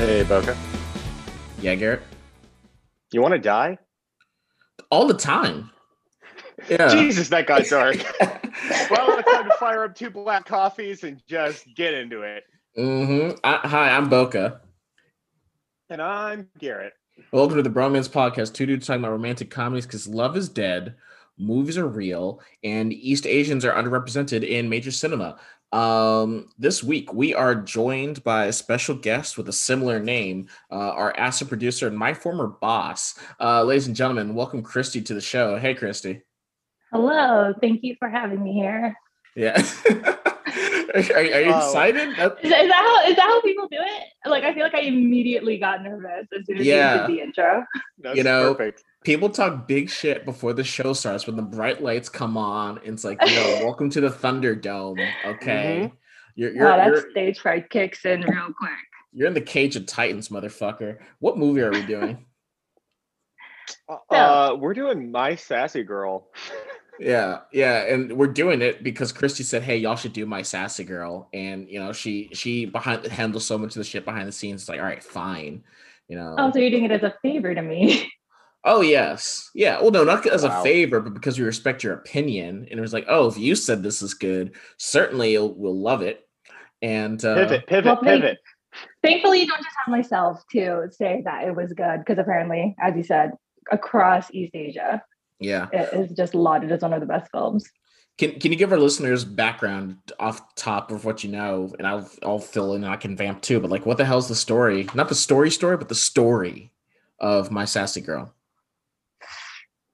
Hey, Boka. Yeah, Garrett. You want to die? All the time. Yeah. Jesus, that got dark. well, it's time to fire up two black coffees and just get into it. Mm-hmm. I, hi, I'm Boka. And I'm Garrett. Welcome to the Bromance Podcast. Two dudes talking about romantic comedies because love is dead, movies are real, and East Asians are underrepresented in major cinema. Um, this week we are joined by a special guest with a similar name, uh, our asset producer and my former boss. Uh, ladies and gentlemen, welcome Christie to the show. Hey, Christie. Hello, thank you for having me here. Yeah. are, are, you excited? That- Is, is that how is that how people do it? Like I feel like I immediately got nervous as soon as Yeah. you did the intro. That's You know, perfect. people talk big shit before the show starts when the bright lights come on. and It's like, you know, welcome to the Thunderdome. Okay. You're you're, wow, that you're stage fright kicks in real quick. you're in the cage of titans, motherfucker. What movie are we doing? Uh, we're doing My Sassy Girl. Yeah, yeah, and we're doing it because Christie said, Hey, y'all should do my sassy girl. And you know, she she behind handles so much of the shit behind the scenes. It's like, all right, fine. You know. Oh, so you're doing it as a favor to me. Oh yes, yeah. Well, no, not as Wow. a favor, but because we respect your opinion. And it was like, oh, if you said this is good, certainly you'll, we'll love it. And uh, Pivot, pivot, well, thank- pivot. Thankfully, you don't just have myself to say that it was good because apparently, as you said, across East Asia, yeah, it is just lauded as one of the best films. can can you give our listeners background off top of what you know, and I'll I'll fill in and I can vamp too. But like, what the hell's the story? Not the story story, but the story of my sassy girl.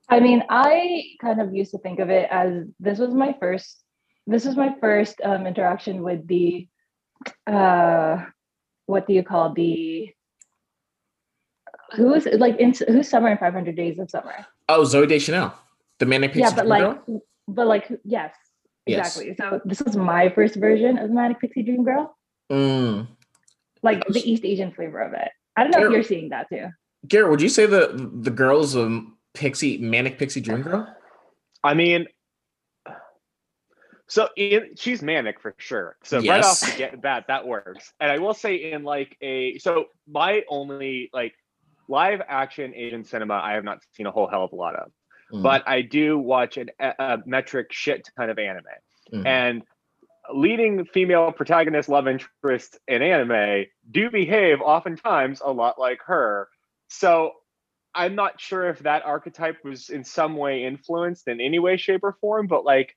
I mean, I kind of used to think of it as this was my first this was my first um, interaction with the uh what do you call the who's like in who's summer in 500 days of summer Oh, Zooey Deschanel, the manic pixie yeah but dream like girl? but like yes Yes. exactly so this was my first version of manic pixie dream girl Mm. like the east asian flavor of it i don't know Sure. if you're seeing that too Garrett, would you say the the girl's um pixie manic pixie dream girl? I mean, so in, she's manic for sure. So right off the get bat, that works. And I will say, in like a so my only like live action Asian cinema, I have not seen a whole hell of a lot of. Mm. but I do watch an, a, a metric shit ton of anime. Mhm. And leading female protagonist love interest in anime do behave oftentimes a lot like her. So I'm not sure if that archetype was in some way influenced in any way, shape, or form, but like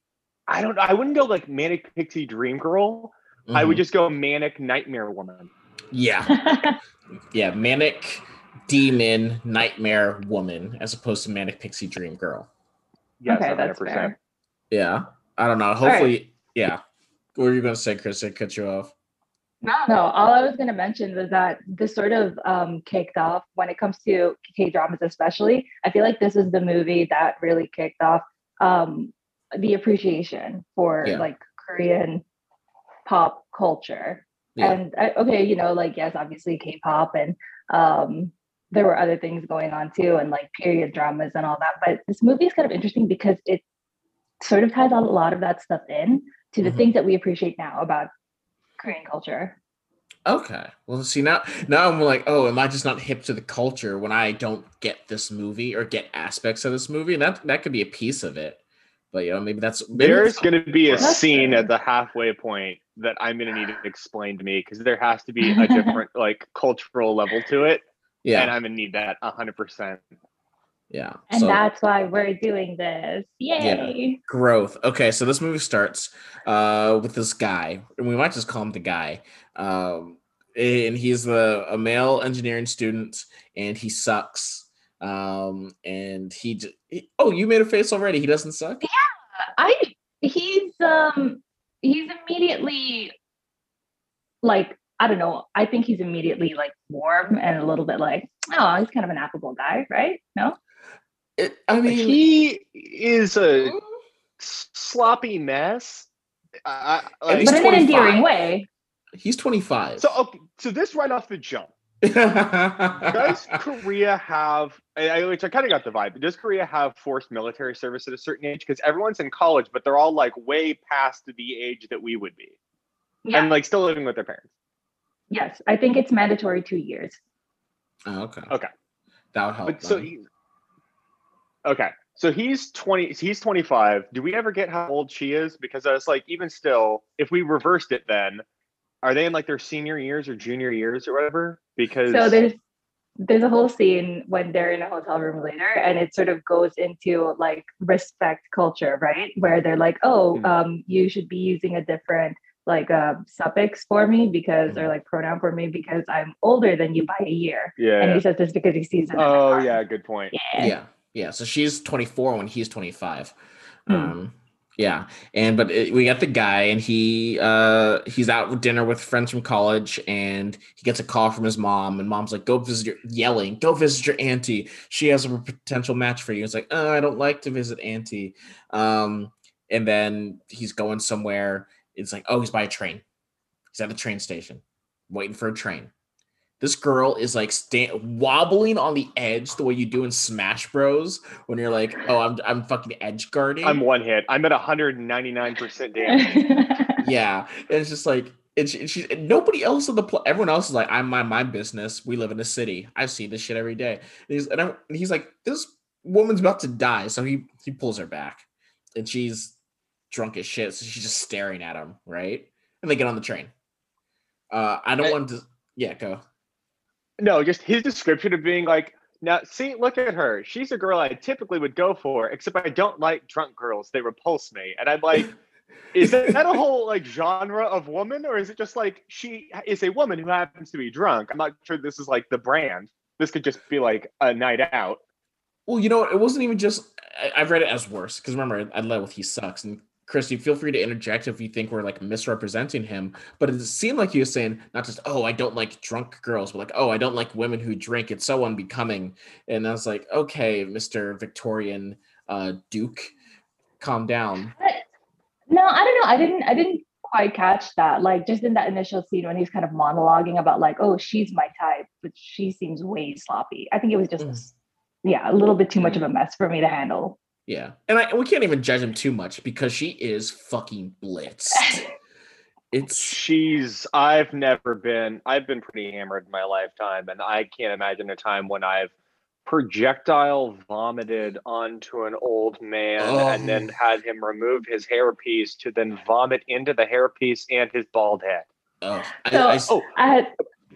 I don't I wouldn't go like manic pixie dream girl. I would Mhm. just go manic nightmare woman. yeah. yeah, manic demon nightmare woman as opposed to manic pixie dream girl. Yes, okay 100%. that's fair Yeah, I don't know. Hopefully, yeah. What were you gonna say, Chris? I cut you off. No, no. All I was going to mention was that this sort of um, kicked off when it comes to K dramas, especially. I feel like this is the movie that really kicked off um, the appreciation for Yeah. like Korean pop culture. Yeah. And I, okay, you know, like yes, obviously K-pop, and um, there were other things going on too, and like period dramas and all that. But this movie is kind of interesting because it sort of ties a lot of that stuff in to the Mhm. things that we appreciate now about Korean culture. Okay. Well, see now, now I'm like, oh, am I just not hip to the culture when I don't get this movie or get aspects of this movie? And that that could be a piece of it. But you know, maybe that's maybe There's going to be a That's scene fair. at the halfway point that I'm going to need to explain to me because there has to be a different like cultural level to it, and I'm going to need that 100. percent yeah. And So- that's why we're doing this. Yay. growth. Okay, so this movie starts uh with this guy, and we might just call him the guy. Um and he's a, a male engineering student and he sucks. Um and he, j- he oh, you made a face already. He doesn't suck? Yeah. I he's um he's immediately like I don't know. I think he's immediately like warm and a little bit like, oh, he's kind of an affable guy, right? No? It, I mean, He is a mm-hmm. sloppy mess. I, I, At but in an 25. endearing way. he's 25. so okay, so this right off the jump. Does Korea have, I, I- which I kind of got the vibe, does Korea have forced military service at a certain age? Because everyone's in college, but they're all like way past the age that we would be Yeah. and like still living with their parents. Yes, I think it's mandatory two years. Oh, okay. Okay. That would help. But so he, okay, so he's twenty. He's twenty five. Do we ever get how old she is? Because I was like, even still, if we reversed it, then are they in like their senior years or junior years or whatever? Because So there's there's a whole scene when they're in a hotel room later, and it sort of goes into like respect culture, right? Where they're like, "Oh, Mhm. um, you should be using a different like uh, suffix for me because or like pronoun for me because I'm older than you by a year." Yeah. And he says this because he sees it. Oh car. yeah, good point. yeah. yeah yeah so she's 24 when he's 25 Hmm. um yeah and but it, we got the guy and he uh he's out with dinner with friends from college and he gets a call from his mom and mom's like go visit your yelling go visit your auntie she has a potential match for you it's like oh i don't like to visit auntie um and then he's going somewhere it's like oh he's by a train he's at the train station waiting for a train this girl is like sta- wobbling on the edge the way you do in Smash Bros. When you're like, oh, I'm I'm fucking edge guarding. I'm one hit. I'm at 199 percent damage. yeah, and it's just like it's she, she nobody else in the pl- everyone else is like, I'm my my business. We live in a city. I see this shit every day. And he's and, I'm, and he's like, this woman's about to die, so he he pulls her back, and she's drunk as shit, so she's just staring at him, right? And they get on the train. Uh, I don't I- want to. Yeah, go. No, just his description of being like, now see, look at her. She's a girl I typically would go for, except I don't like drunk girls. They repulse me. And I'm like, is that a whole like genre of woman, or is it just like she is a woman who happens to be drunk? I'm not sure this is like the brand. This could just be like a night out. Well, you know, it wasn't even just. I, I've read it as worse because remember, I led with he sucks. And Christie, feel free to interject if you think we're like misrepresenting him. But it seemed like he was saying not just, oh, I don't like drunk girls, but like, oh, I don't like women who drink. It's so unbecoming. And I was like, okay, Mister Victorian uh, Duke, calm down. No, I don't know. I didn't I didn't quite catch that. Like just in that initial scene when he's kind of monologuing about like, oh, she's my type, but she seems way sloppy. I think it was just Mm. yeah, a little bit too much of a mess for me to handle. Yeah, and I we can't even judge him too much because she is fucking blitzed. It's She's. I've never been. I've been pretty hammered in my lifetime, and I can't imagine a time when I've projectile vomited onto an old man and then Oh. had him remove his hairpiece to then vomit into the hairpiece and his bald head. oh, I, So- Oh, I had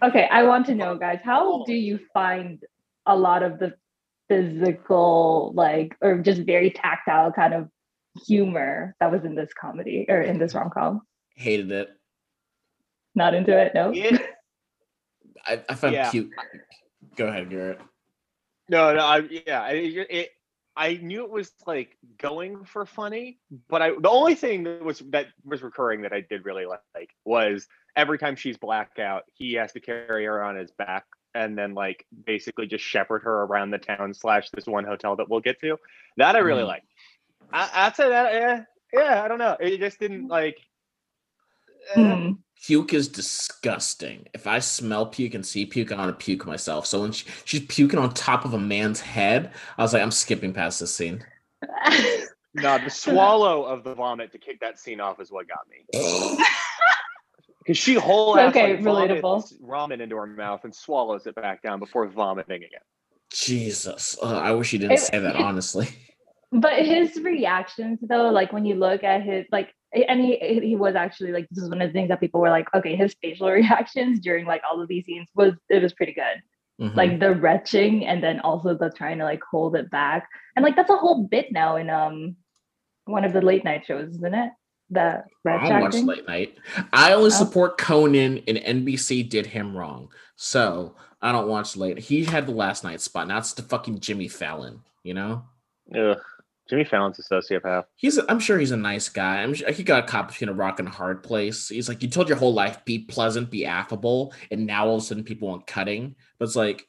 okay, I want to know, guys, how do you find a lot of the physical, like, or just very tactile kind of humor that was in this comedy or in this rom com? hated it. Not into it, no. it, I, I found Yeah. cute. Go ahead, Garrett. no, no, I, yeah, I, it, I knew it was like going for funny, but I the only thing that was that was recurring that I did really like was every time she's blackout, he has to carry her on his back and then like basically just shepherd her around the town slash this one hotel that we'll get to. That I really Mhm. like. I, I'd say that, yeah, yeah, I don't know. It just didn't like. eh. Hmm. Puke is disgusting. If I smell puke and see puke, I want to puke myself. So when she, she's puking on top of a man's head, I was like, I'm skipping past this scene. No, the swallow of the vomit to kick that scene off is what got me. Because she whole ass Okay, like, relatable. ramen into her mouth and swallows it back down before vomiting again. Jesus. Ugh, I wish you didn't It- say that, honestly. but his reactions though like when you look at his like and he he was actually like this is one of the things that people were like okay his facial reactions during like all of these scenes was it was pretty good Mhm. like the retching and then also the trying to like hold it back and like that's a whole bit now in um one of the late night shows isn't it the oh, I retch don't watch acting late night. I only Oh. support Conan and NBC did him wrong. So I don't watch late. He had the last night spot. Now it's the fucking Jimmy Fallon, you know? Ugh. Jimmy Fallon's a sociopath. He's I'm sure he's a nice guy. I'm sure he got a cop between a rock and a hard place. He's like, you told your whole life, be pleasant, be affable, and now all of a sudden people want cutting. But it's like,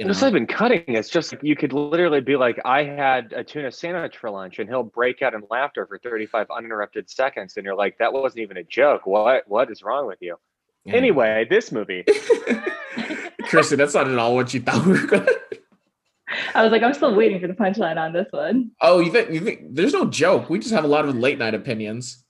you know, It's not even cutting. It's just you could literally be like, I had a tuna sandwich for lunch, and he'll break out in laughter for 35 uninterrupted seconds, and you're like, that wasn't even a joke. What what is wrong with you? yeah. Anyway, this movie. Christie, that's not at all what you thought we were gonna. i was like i'm still waiting for the punchline on this one Oh, you think you think there's no joke? We just have a lot of late night opinions.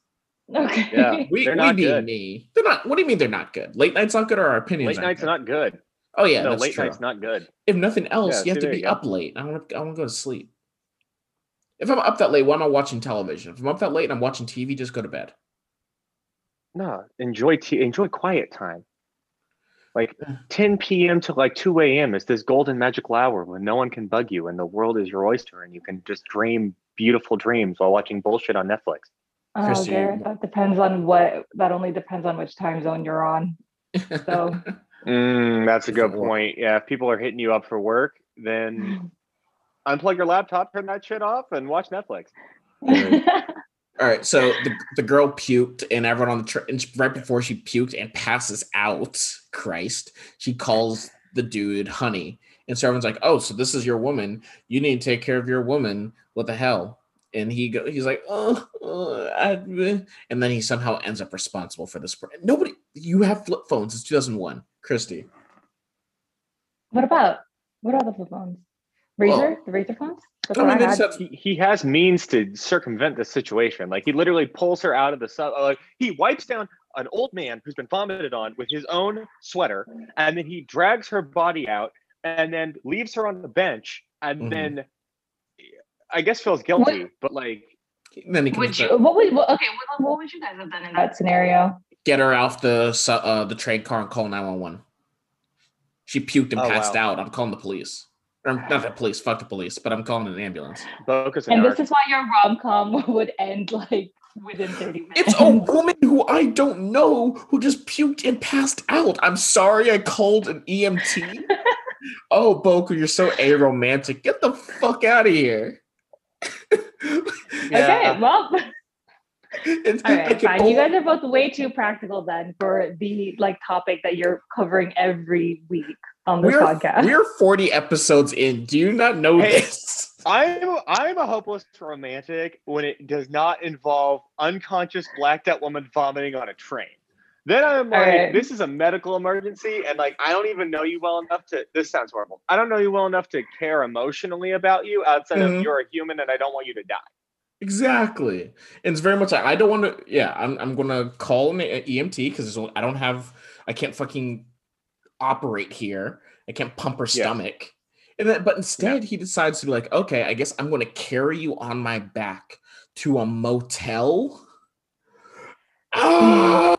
Okay. Yeah. We, They're we not being good. me. They're not. What do you mean they're not good? Late nights not good, or our opinions? Late aren't nights good? are not good. Oh yeah, no, that's late true. nights not good. If nothing else, Yeah, you have see, to be up late. I want to. I want to go to sleep. If I'm up that late, why am I watching television? If I'm up that late and I'm watching TV, just go to bed. No, enjoy t- enjoy quiet time. Like 10 p.m. to like 2 a.m. is this golden magical hour when no one can bug you and the world is your oyster and you can just dream beautiful dreams while watching bullshit on Netflix. Oh, Christie, Garrett, that depends on what. That only depends on which time zone you're on. So. Mm, that's a good point. Yeah, if people are hitting you up for work, then unplug your laptop, turn that shit off, and watch Netflix. All right, so the, the girl puked, and everyone on the train right before she puked and passes out. Christ, she calls the dude honey, and so everyone's like, "Oh, so this is your woman? You need to take care of your woman. What the hell?" And he go, he's like, "Oh, uh, I, eh," and then he somehow ends up responsible for this. Nobody, you have flip phones. It's 2001, Christie. what about what are the flip phones? Razr, the Razr phones. I mean, I had. just have- He, he has means to circumvent the situation. Like he literally pulls her out of the sub. Like he wipes down an old man who's been vomited on with his own sweater, and then he drags her body out, and then leaves her on the bench, and Mhm. then I guess feels guilty, but like then he can Would you? What would? What, okay. What, what would you guys have done in that scenario? Get her off the uh, the train car and call 911. She puked and Oh, passed wow. out. I'm calling the police. Or, not the police, fuck the police, but I'm calling an ambulance. Boka's an And arc. this is why your rom com would end like within thirty minutes. It's a woman who I don't know who just puked and passed out. I'm sorry I called an EMT. oh, Boka, you're so aromantic. Get the fuck out of here. Yeah. Okay. Well. It's- All I right. You guys are both way too practical then for the like topic that you're covering every week on this we're, podcast. we're 40 episodes in. Do you not know Hey. this? I'm I'm a hopeless romantic when it does not involve unconscious blacked out woman vomiting on a train. Then I'm like, Alright. this is a medical emergency, and like I don't even know you well enough to. This sounds horrible. I don't know you well enough to care emotionally about you outside Mhm. of you're a human and I don't want you to die. Exactly. And it's very much like I don't want to. Yeah, I'm. I'm gonna call an EMT because I don't have. I can't fucking operate here. I can't pump her Yeah. stomach. And then, but instead, he decides to be like, okay, I guess I'm going to carry you on my back to a motel. Ah!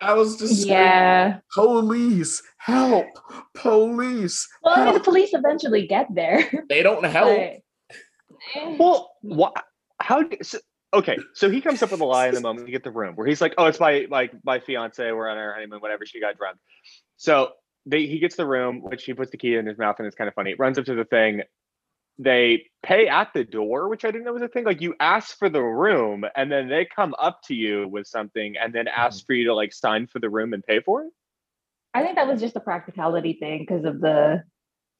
I was just like, yeah. police, help, police. Well, I mean, the police eventually get there. They don't help. but- Well, mm. what? How? So, okay, so he comes up with a lie in the moment to get the room where he's like, "Oh, it's my like my fiance. We're on our honeymoon. Whatever. She got drunk." So they he gets the room, which he puts the key in his mouth, and it's kind of funny. It Runs up to the thing. They pay at the door, which I didn't know was a thing. Like you ask for the room, and then they come up to you with something, and then ask mm. for you to like sign for the room and pay for it I think that was just a practicality thing because of the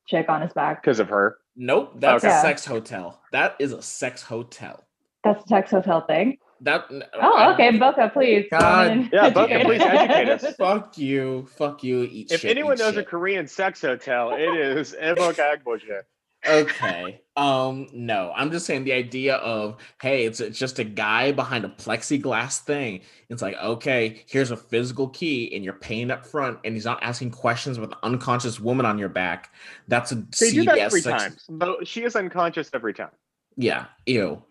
chick on his back. because of her. Nope, that's Okay. a sex hotel. That is a sex hotel. That's a sex Hotel thing. That Oh, okay, Boka, please. God. Yeah, Boka, please educate us. Fuck you. Fuck you. Eat If shit, anyone eat knows a. Korean sex hotel, it is Ebok Agboje. Okay. Um, no, I'm just saying the idea of hey, it's, it's just a guy behind a plexiglass thing. It's like, okay, here's a physical key, and you're paying up front, and he's not asking questions with an unconscious woman on your back. That's a They do that CVS three sex- times. But she is unconscious every time. Yeah, ew.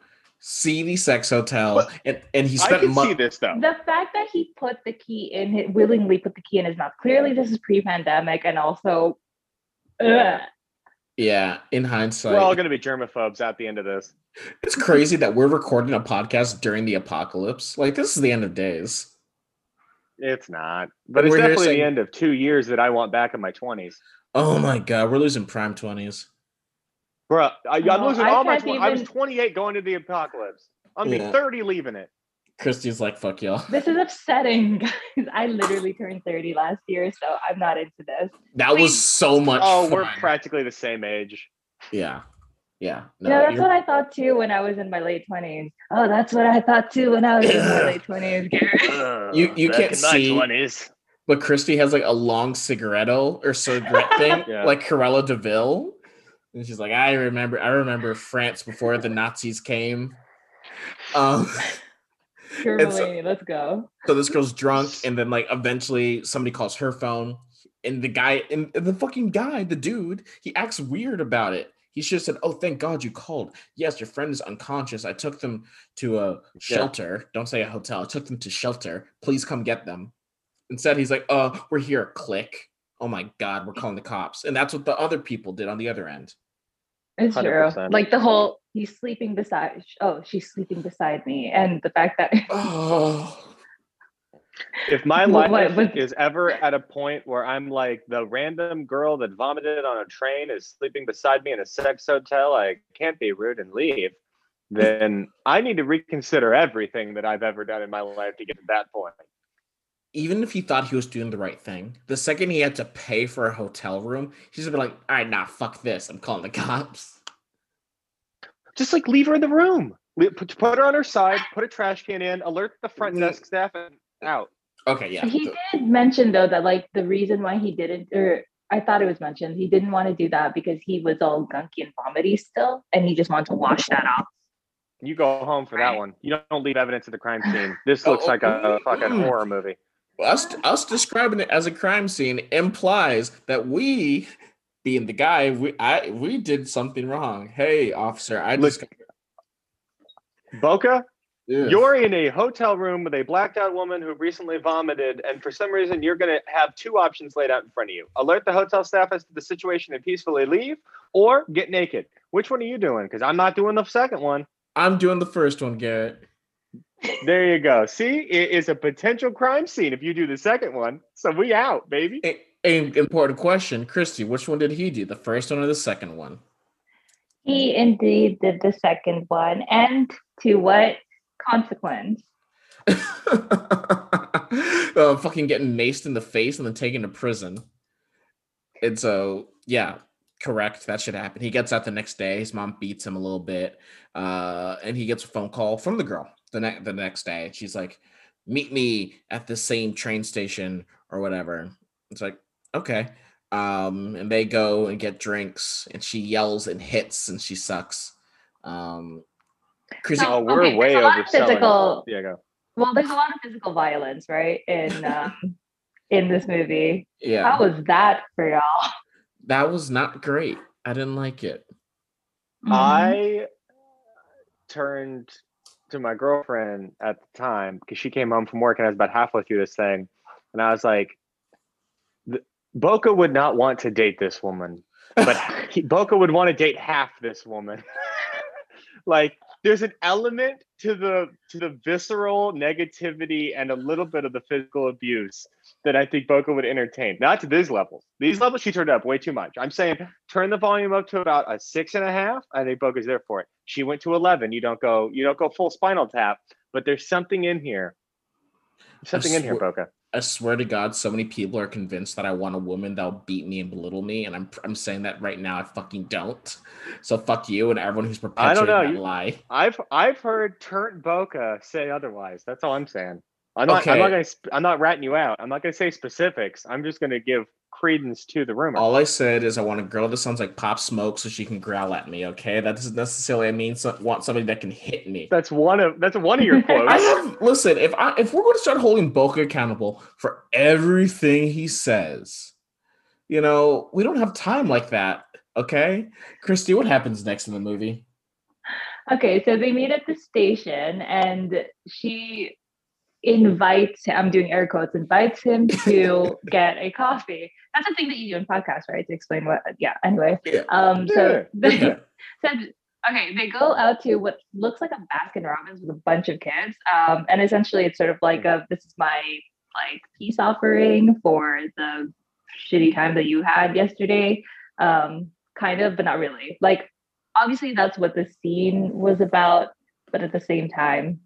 CV sex hotel, But and, and he I spent can money. see this though. The fact that he put the key in, his, willingly put the key in his mouth. Clearly, this is pre-pandemic, and also, ugh. Yeah, in hindsight, We're all going to be germaphobes at the end of this. It's crazy that we're recording a podcast during the apocalypse. Like this is the end of days. It's not, but And it's definitely saying- the end of two years that I want back in my twenties, Oh my god, we're losing prime twenties. bro. I, I'm Oh, losing I all my. can't I was 28 going to the apocalypse. I'm Yeah. be 30 leaving it. Christie's like, fuck y'all. this is upsetting, guys. I literally turned 30 last year, so I'm not into this. That was so much Oh, fun. we're practically the same age. yeah. Yeah. No, that's you're- what I thought too when I was in my late 20s. Oh, that's what I thought too when I was in my late 20s, Garrett. You- you back can't in my see- 20s. but Christie has like a long cigaretto or cigarette thing, Yeah. like Cruella de Vil. And she's like, I remember I remember France before the Nazis came. Um So- let's go. So this girl's drunk, and then like eventually somebody calls her phone, and the guy and and the fucking guy, the dude, he acts weird about it. He should have said, "Oh, thank God you called. Yes, your friend is unconscious. I took them to a shelter. Don't say a hotel. I took them to shelter. Please come get them." Instead, he's like, "Uh, we're here." Click. Oh my God, we're calling the cops, and that's what the other people did on the other end. It's true. 100%. Like the whole he's sleeping beside oh, she's sleeping beside me. And the fact that Oh, If my life what- what- is ever at a point where I'm like the random girl that vomited on a train is sleeping beside me in a sex hotel, I can't be rude and leave. Then I need to reconsider everything that I've ever done in my life to get to that point. Even if he thought he was doing the right thing, the second he had to pay for a hotel room, he's just be like, "All right, nah, fuck this. I'm calling the cops." Just like leave her in the room. Put, put her on her side, put a trash can in, alert the front desk staff, and out. Okay, yeah. he did mention though that like the reason why he didn't or I thought it was mentioned he didn't want to do that because he was all gunky and vomity still and he just wanted to wash that off. You go home for that one. You don't leave evidence at the crime scene. This Oh, looks like a fucking mm. horror movie. Us us describing it as a crime scene implies that we, being the guy, we I we did something wrong. Hey, officer, I Look, just Boka, Ugh. You're in a hotel room with a blacked out woman who recently vomited, and for some reason, you're going to have two options laid out in front of you alert the hotel staff as to the situation and peacefully leave, or get naked. Which one are you doing? Because I'm not doing the second one. I'm doing the first one, Garrett. There you go. See, it is a potential crime scene if you do the second one. So we out, baby. A, a important question, Christie. Which one did he do? The first one or the second one? He indeed did the second one. And to what consequence? uh, fucking getting maced in the face and then taken to prison. And so, yeah, correct. That should happen. He gets out the next day. His mom beats him a little bit, uh, and he gets a phone call from the girl the next the next day. She's like, "Meet me at the same train station or whatever." It's like, okay. Um, and they go and get drinks, and she yells and hits, and she sucks. Um, Chrissy, So- Oh, we're okay, way over a lot physical- Yeah, go. Well, there's a lot of physical violence, right? In um, in this movie. yeah, How was that for y'all? that was not great. I didn't like it. Mm-hmm. I turned to my girlfriend at the time because she came home from work and I was about halfway through this thing. And I was like, "Th- Boka would not want to date this woman, but Boka would want to date half this woman. like, there's an element to the to the visceral negativity and a little bit of the physical abuse that I think Boka would entertain. Not to these levels. These levels she turned up way too much. I'm saying turn the volume up to about a six and a half. I think Boka's there for it. She went to eleven. You don't go. You don't go full spinal tap. But there's something in here. Something in here, Boka. I swear to God, so many people are convinced that I want a woman that'll beat me and belittle me, and I'm I'm saying that right now. I fucking don't. So fuck you and everyone who's I don't perpetuating know, that you- lie. I've I've heard turnt Boka say otherwise. That's all I'm saying. I'm not. I'm not gonna. I'm not ratting you out. I'm not gonna say specifics. I'm just gonna give credence to the rumor. All I said is I want a girl that sounds like Pop Smoke so she can growl at me. Okay, that doesn't necessarily mean so, want somebody that can hit me. That's one of. That's one of your quotes. I have listen. If I if we're going to start holding Boka accountable for everything he says, you know, we don't have time like that. Okay, Christie, what happens next in the movie? Okay, so they meet at the station and she invites I'm doing air quotes, invites him to get a coffee. That's the thing that you do in podcasts, right? To explain what yeah, anyway. Yeah. Um so they said okay, they go out to what looks like a Baskin Robbins with a bunch of kids. Um and essentially it's sort of like a this is my like peace offering for the shitty time that you had yesterday. Um kind of, but not really. Like obviously that's what the scene was about, but at the same time,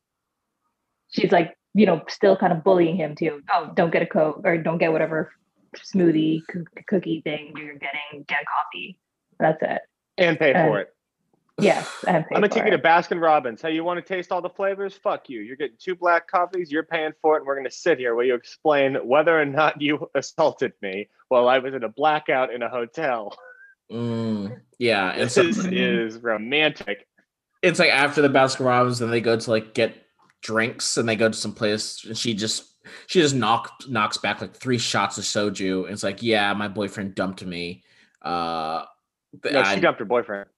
she's like, you know, still kind of bullying him too. Oh, don't get a coke or don't get whatever smoothie coo- cookie thing you're getting. Get coffee. That's it. and pay Uh, for it. Yes, and pay I'm gonna take you to. Baskin Robbins. Hey, you want to taste all the flavors? Fuck you. You're getting two black coffees. You're paying for it, and we're gonna sit here while you explain whether or not you assaulted me while I was in a blackout in a hotel. Mm, yeah, and This so is romantic. it's like after the Baskin Robbins, then they go to like get drinks and they go to some place and she just she just knocks knocks back like three shots of soju and it's like yeah my boyfriend dumped me uh No, I- she dumped her boyfriend.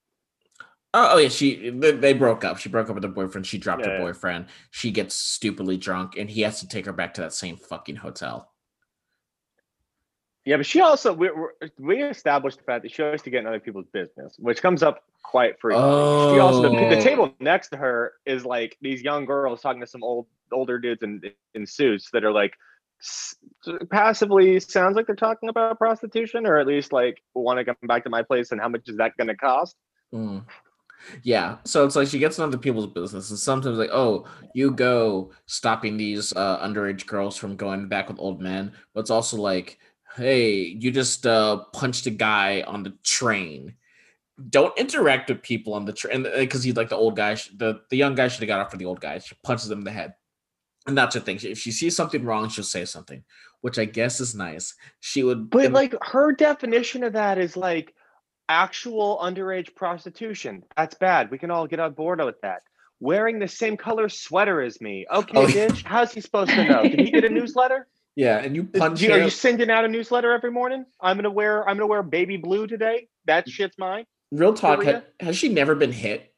Oh, oh yeah, she they, they broke up. She broke up with her boyfriend. She dropped Yeah, her yeah. boyfriend. She gets stupidly drunk, and he has to take her back to that same fucking hotel. Yeah, but she also we we- established the fact that she likes to get in other people's business, which comes up quite frequently. She also the, the Oh. table next to her is like these young girls talking to some old older dudes in in suits that are like s- passively sounds like they're talking about prostitution or at least like want to come back to my place and how much is that going to cost? Mm. Yeah, so it's like she gets into people's business, and sometimes like, oh, you go stopping these uh, underage girls from going back with old men, but it's also like, hey, you just uh, punched a guy on the train. Don't interact with people on the train because he's like the old guy. The the young guy should have got after the old guy. She punches him in the head, and that's her thing. If she sees something wrong, she'll say something, which I guess is nice. She would, But like her definition of that is like actual underage prostitution. That's bad. We can all get on board with that. Wearing the same color sweater as me. Okay, Oh, bitch. How's he supposed to know? Did he get a newsletter? Yeah, and you punch do are you sending out a newsletter every morning? I'm gonna wear I'm gonna wear baby blue today. That shit's mine. Real talk, ha- has she never been hit?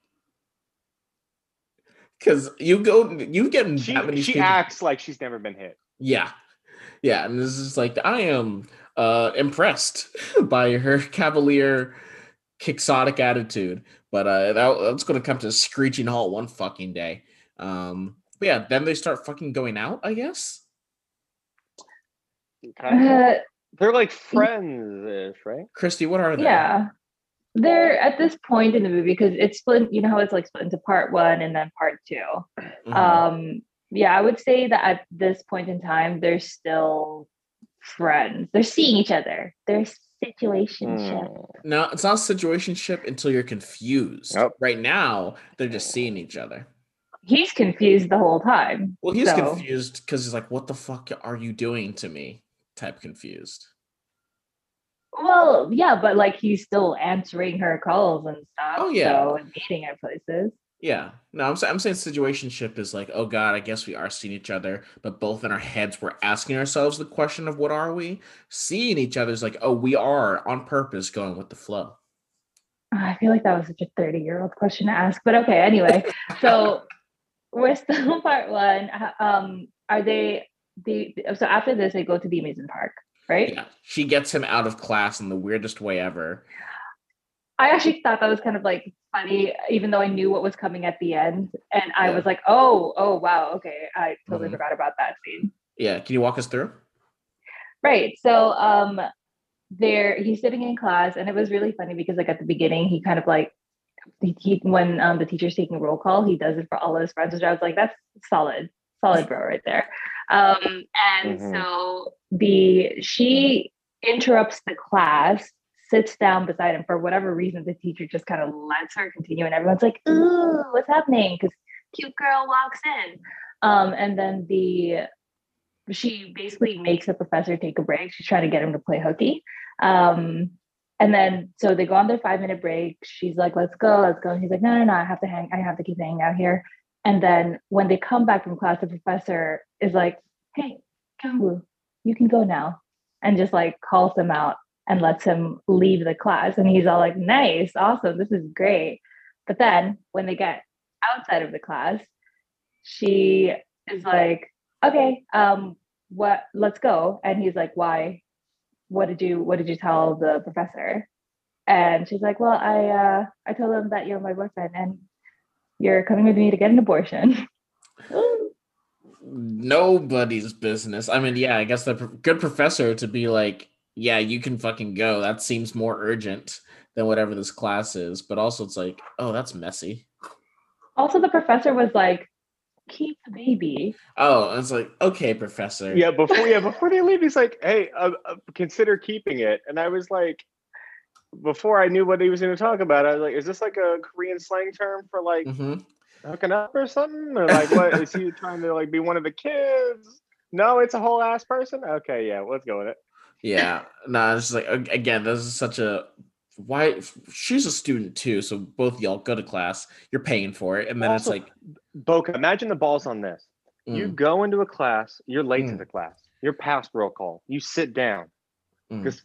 Because you go, you get She that many. she acts like she's never been hit. Yeah, yeah, and this is like I am uh impressed by her cavalier, quixotic attitude, but uh that, that's going to come to a screeching halt one fucking day. Um, but yeah, then they start fucking going out. I guess. Okay. Uh, They're like friends, right? Christie, what are they? yeah. They're at this point in the movie because it's split, you know how it's like split into part one and then part two. Mhm. Um, yeah, I would say that at this point in time, they're still friends. They're seeing each other. They're situationship. Hmm. No, it's not situationship until you're confused. Nope. Right now, they're just seeing each other. He's confused the whole time. Well, he's So- confused because he's like, "What the fuck are you doing to me?" Type confused. Well, yeah, but like he's still answering her calls and stuff. Oh, yeah. So and meeting at places. Yeah, no, I'm, I'm saying situationship is like, oh god, I guess we are seeing each other, but both in our heads we're asking ourselves the question of what are we? Seeing each other is like, oh, we are on purpose going with the flow. I feel like that was such a 30 year old question to ask, but okay, anyway. so we're still part one. Um, are they the so after this they go to the amusement park, right? Yeah, she gets him out of class in the weirdest way ever. I actually thought that was kind of like funny, even though I knew what was coming at the end. And I Yeah. was like, oh, oh wow, okay. I totally Mhm. forgot about that scene. Yeah, can you walk us through? Right. So um there he's sitting in class and it was really funny because like at the beginning he kind of like he, he when um the teacher's taking roll call, he does it for all of his friends, which I was like, that's solid, solid bro right there. Um and Mhm. so the she interrupts the class, sits down beside him for whatever reason, the teacher just kind of lets her continue and everyone's like, ooh, what's happening? Because cute girl walks in. Um, and then the she basically makes the professor take a break. She's trying to get him to play hooky. Um, and then so they go on their five minute break. She's like, let's go, let's go. And he's like, no, no, no, I have to hang, I have to keep hanging out here. And then when they come back from class, the professor is like, hey, Gyeon-woo, you can go now. And just like calls him out and lets him leave the class. And he's all like, nice, awesome, this is great. But then when they get outside of the class, she is like, okay, um, what let's go. And he's like, why? What did you what did you tell the professor? And she's like, Well, I uh I told him that you're my boyfriend and you're coming with me to get an abortion. Nobody's business. I mean, yeah, I guess the pro- good professor to be like, yeah, you can fucking go. That seems more urgent than whatever this class is. But also, it's like, oh, that's messy. also, the professor was like, keep the baby. Oh, it's like, okay, professor. Yeah, before yeah, before they leave, he's like, "Hey, uh, uh, consider keeping it." And I was like, before I knew what he was going to talk about, I was like, "Is this like a Korean slang term for like hmm hooking up or something, or like what is he trying to like be one of the kids?" No, it's a whole ass person. Okay, yeah, let's go with it. Yeah. No, it's just like again, this is such a why she's a student too, so both y'all go to class, you're paying for it, and then Also, it's like Boka, imagine the balls on this. You mm, go into a class, you're late to Mm. the class. You're past roll call. You sit down. mm.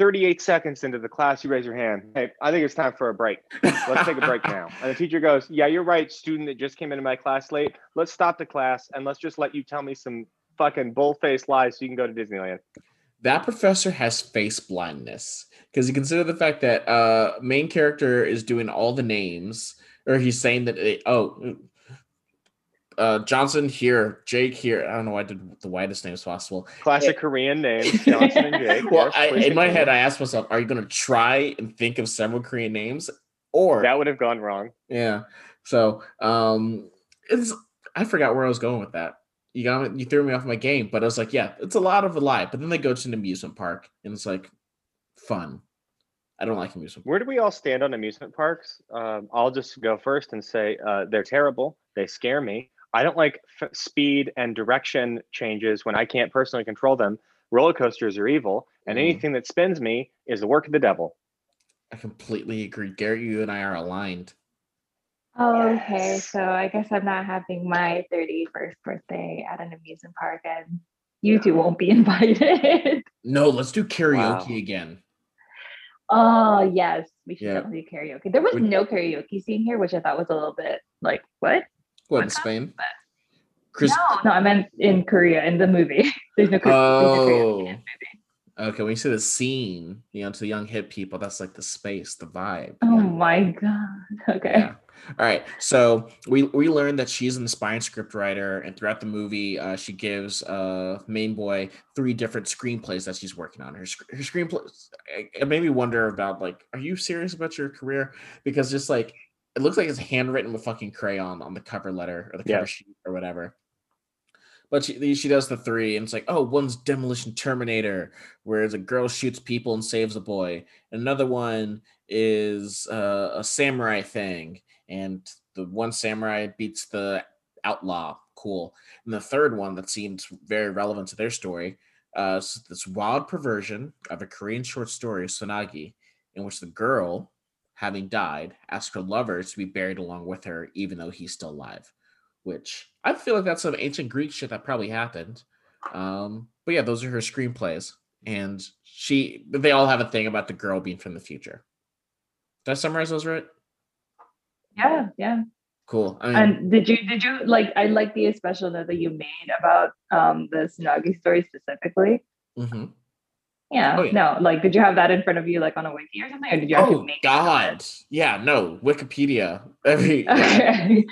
Because 38 seconds into the class, you raise your hand. Hey, I think it's time for a break. Let's take a break now. And the teacher goes, Yeah, you're right, student that just came into my class late. Let's stop the class and let's just let you tell me some fucking bull-faced lies so you can go to Disneyland. that professor has face blindness because you consider the fact that uh main character is doing all the names or he's saying that it, oh uh johnson here jake here i don't know why i did the widest names possible Classic Korean names, Johnson and Jake. well Yes, I, in my head i asked myself are you going to try and think of several korean names or that would have gone wrong. yeah so um it's i forgot where i was going with that you got me you threw me off my game but i was like yeah it's a lot of a lie but then they go to an amusement park and it's like fun i don't like amusement Where do we all stand on amusement parks? Um, I'll just go first and say uh, they're terrible. They scare me. I don't like f- speed and direction changes when I can't personally control them. Roller coasters are evil, and Mhm. anything that spins me is the work of the devil. I completely agree. Garrett, you and I are aligned. Oh, okay, so I guess I'm not having my 31st birthday at an amusement park, and you two won't be invited. No, let's do karaoke Wow. again. oh, yes, we should Yeah. definitely do karaoke. There was no karaoke scene here, which I thought was a little bit like, what? What in Spain? Chris. No, no, I meant in Korea in the movie. There's no, kara- there's no karaoke Oh. Okay, when you say the scene, you know, to the young hip people, that's like the space, the vibe. Oh yeah. my god. Okay. Yeah. All right. So we we learned that she's an aspiring scriptwriter, and throughout the movie, uh, she gives uh main boy three different screenplays that she's working on. Her her screenplays. It made me wonder about like, are you serious about your career? Because just like it looks like it's handwritten with fucking crayon on the cover letter or the cover Yeah. sheet or whatever. But she she does the three, and it's like, oh, one's Demolition Terminator, where the girl shoots people and saves a boy. Another one is uh, a samurai thing, and the one samurai beats the outlaw. Cool. And the third one that seems very relevant to their story, uh, is this wild perversion of a Korean short story, Sonagi, in which the girl, having died, asks her lover to be buried along with her, even though he's still alive. Which I feel like that's some ancient Greek shit that probably happened. Um, but yeah, those are her screenplays, and she they all have a thing about the girl being from the future. Did I summarize those right? Yeah, yeah. Cool. I mean, And did you did you like I like the special note that you made about um the Snuggie story specifically? mhm. Yeah. Oh, yeah. No, like did you have that in front of you like on a wiki or something? Or did you have to Oh make it? God! Yeah, no Wikipedia. Every yeah. Okay.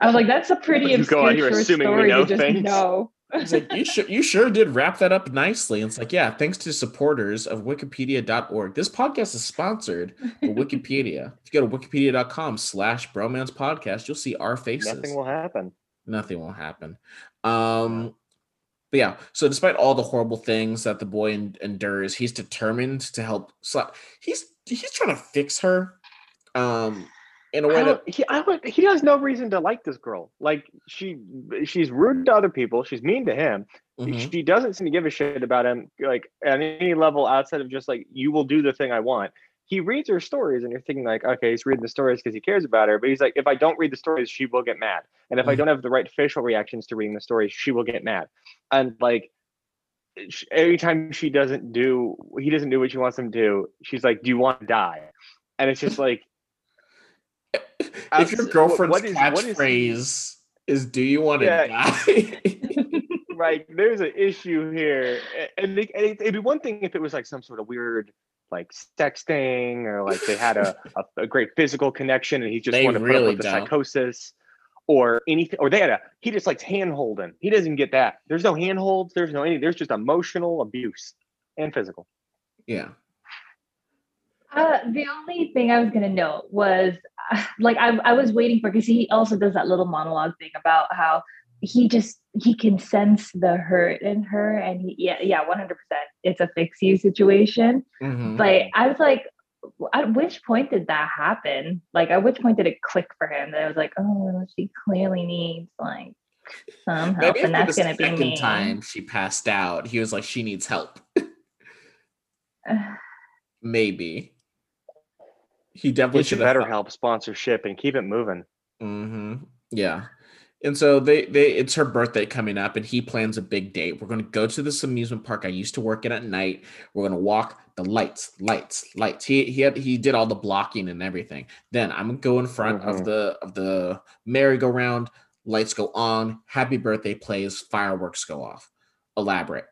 I was like, that's a pretty You go obscure out here short assuming we story know to just things. know. It's like you sure you sure did wrap that up nicely. And it's like, yeah, thanks to supporters of wikipedia.org. This podcast is sponsored by Wikipedia. If you go to wikipedia.com slash bromance podcast, you'll see our faces. Nothing will happen. Nothing will happen. Um but yeah, so despite all the horrible things that the boy en- endures, he's determined to help sla- he's he's trying to fix her. Um in a way that he, I would, he has no reason to like this girl. Like she, she's rude to other people. She's mean to him. Mhm. She doesn't seem to give a shit about him, like at any level outside of just like you will do the thing I want. He reads her stories, and you're thinking like, okay, he's reading the stories because he cares about her. But he's like, if I don't read the stories, she will get mad, and if I Mhm. don't have the right facial reactions to reading the stories, she will get mad. And like, every time she doesn't do, he doesn't do what she wants him to do. She's like, do you want to die? And it's just like. if your girlfriend's what is- what is- catchphrase is, "Do you want to Yeah. die?" right there's an issue here and, it, it'd be one thing if it was like some sort of weird like sexting or like they had a, a, a great physical connection and he just They wanted to put really up with the don't. psychosis or anything or they had a he just likes hand holding he doesn't get that there's no hand holds there's no any there's just emotional abuse and physical yeah. Uh, the only thing I was gonna note was uh, like I, I was waiting for because he also does that little monologue thing about how he just he can sense the hurt in her and he yeah yeah 100% it's a fix you situation Mhm. but I was like at which point did that happen like at which point did it click for him that I was like oh she clearly needs like some help Maybe and that's the gonna be second me time she passed out, he was like, "She needs help." maybe. He definitely should have BetterHelp sponsorship and keep it moving. hmm Yeah. And so they they it's her birthday coming up and he plans a big date. We're gonna go to this amusement park I used to work in at night. We're gonna walk the lights, lights, lights. He he had he did all the blocking and everything. Then I'm gonna go in front of Mhm. the of the merry-go-round, lights go on, happy birthday plays, fireworks go off. Elaborate.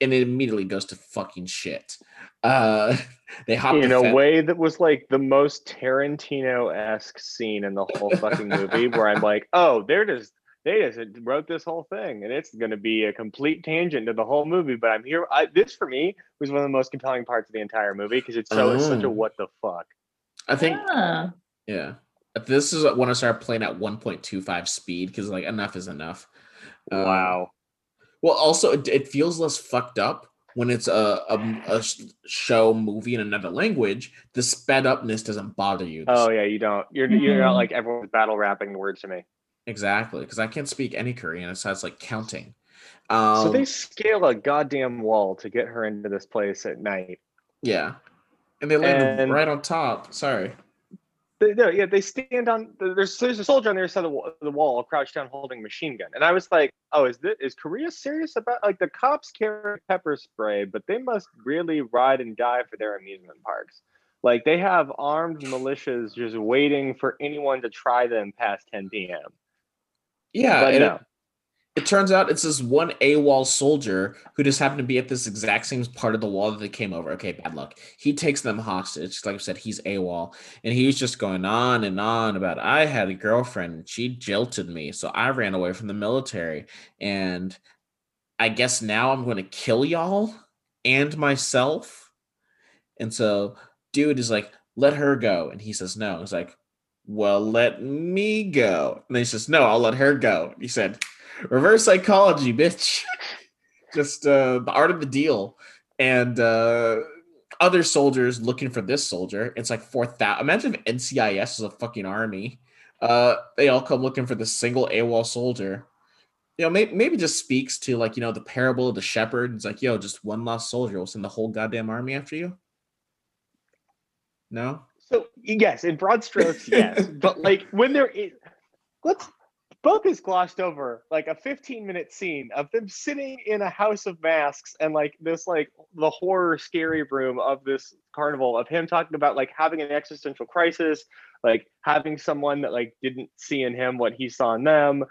And it immediately goes to fucking shit. Uh they hop in the a fen- way that was like the most Tarantino-esque scene in the whole fucking movie, where I'm like, oh, they're just they just wrote this whole thing, and it's going to be a complete tangent to the whole movie. But I'm here. I, this for me was one of the most compelling parts of the entire movie because it's so it's such a Oh. what the fuck. I think Yeah. Yeah. This is when I started playing at 1.25 speed because like enough is enough. Um, wow. Well, also it, it feels less fucked up when it's a, a a show movie in another language. The sped upness doesn't bother you. Oh yeah, you don't. You're you're not Mhm. like everyone's battle rapping the words to me. exactly because I can't speak any Korean. So it's like counting. Um, so they scale a goddamn wall to get her into this place at night. yeah, and they land And- right on top. Sorry. They, no, yeah, they stand on. There's there's a soldier on the other side of the wall, the wall, crouched down, holding a machine gun. And I was like, oh, is this is Korea serious about like the cops carry pepper spray, but they must really ride and die for their amusement parks. Like they have armed militias just waiting for anyone to try them past 10 p.m. Yeah, but no, it turns out it's this one AWOL soldier who just happened to be at this exact same part of the wall that they came over. Okay, bad luck. He takes them hostage. Like I said, he's AWOL. And he's just going on and on about I had a girlfriend and she jilted me. So I ran away from the military. And I guess now I'm going to kill y'all and myself. And so dude is like, let her go. And he says, no. He's like, well, let me go. And he says, no, I'll let her go. He said, reverse psychology, bitch. Just uh, the art of the deal. And uh, other soldiers looking for this soldier. It's like 4,000. Imagine if NCIS was a fucking army. Uh, they all come looking for this single AWOL soldier. You know, maybe, maybe just speaks to like, you know, the parable of the shepherd. It's like, yo, just one lost soldier will send the whole goddamn army after you. No? So yes, in broad strokes, yes. but like when there is, let's book is glossed over like a 15 minute scene of them sitting in a house of masks and like this like the horror scary room of this carnival of him talking about like having an existential crisis like having someone that like didn't see in him what he saw in them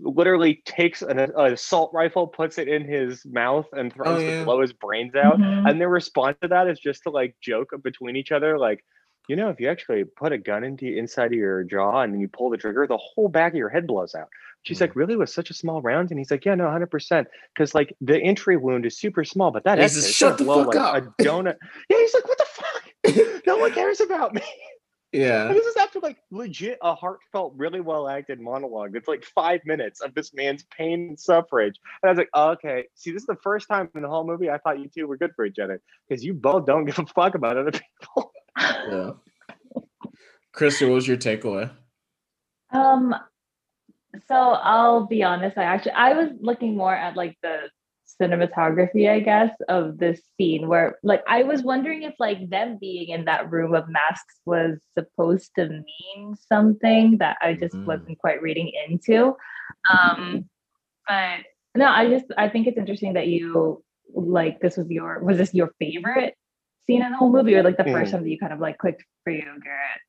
literally takes an, an assault rifle puts it in his mouth and threatens Oh, yeah. to blow his brains out Mhm. and their response to that is just to like joke between each other like you know if you actually put a gun into inside of your jaw and then you pull the trigger the whole back of your head blows out. She's Mm. like really? With such a small round? And he's like yeah no 100% because like the entry wound is super small but that is "Shut the blow fuck like up." a donut. Yeah he's like what the fuck? No one cares about me. Yeah. and this is after like legit a heartfelt really well acted monologue it's like five minutes of this man's pain and suffrage. And i was like oh, okay see this is the first time in the whole movie i thought you two were good for each other because you both don't give a fuck about other people Yeah. Christie, what was your takeaway? Um, so I'll be honest, I actually I was looking more at like the cinematography, I guess, of this scene where like I was wondering if like them being in that room of masks was supposed to mean something that I just Mhm. wasn't quite reading into. Um, but no, I just I think it's interesting that you like this was your was this your favorite in the whole movie or like the first Mhm. time that you kind of like clicked for you, Garrett?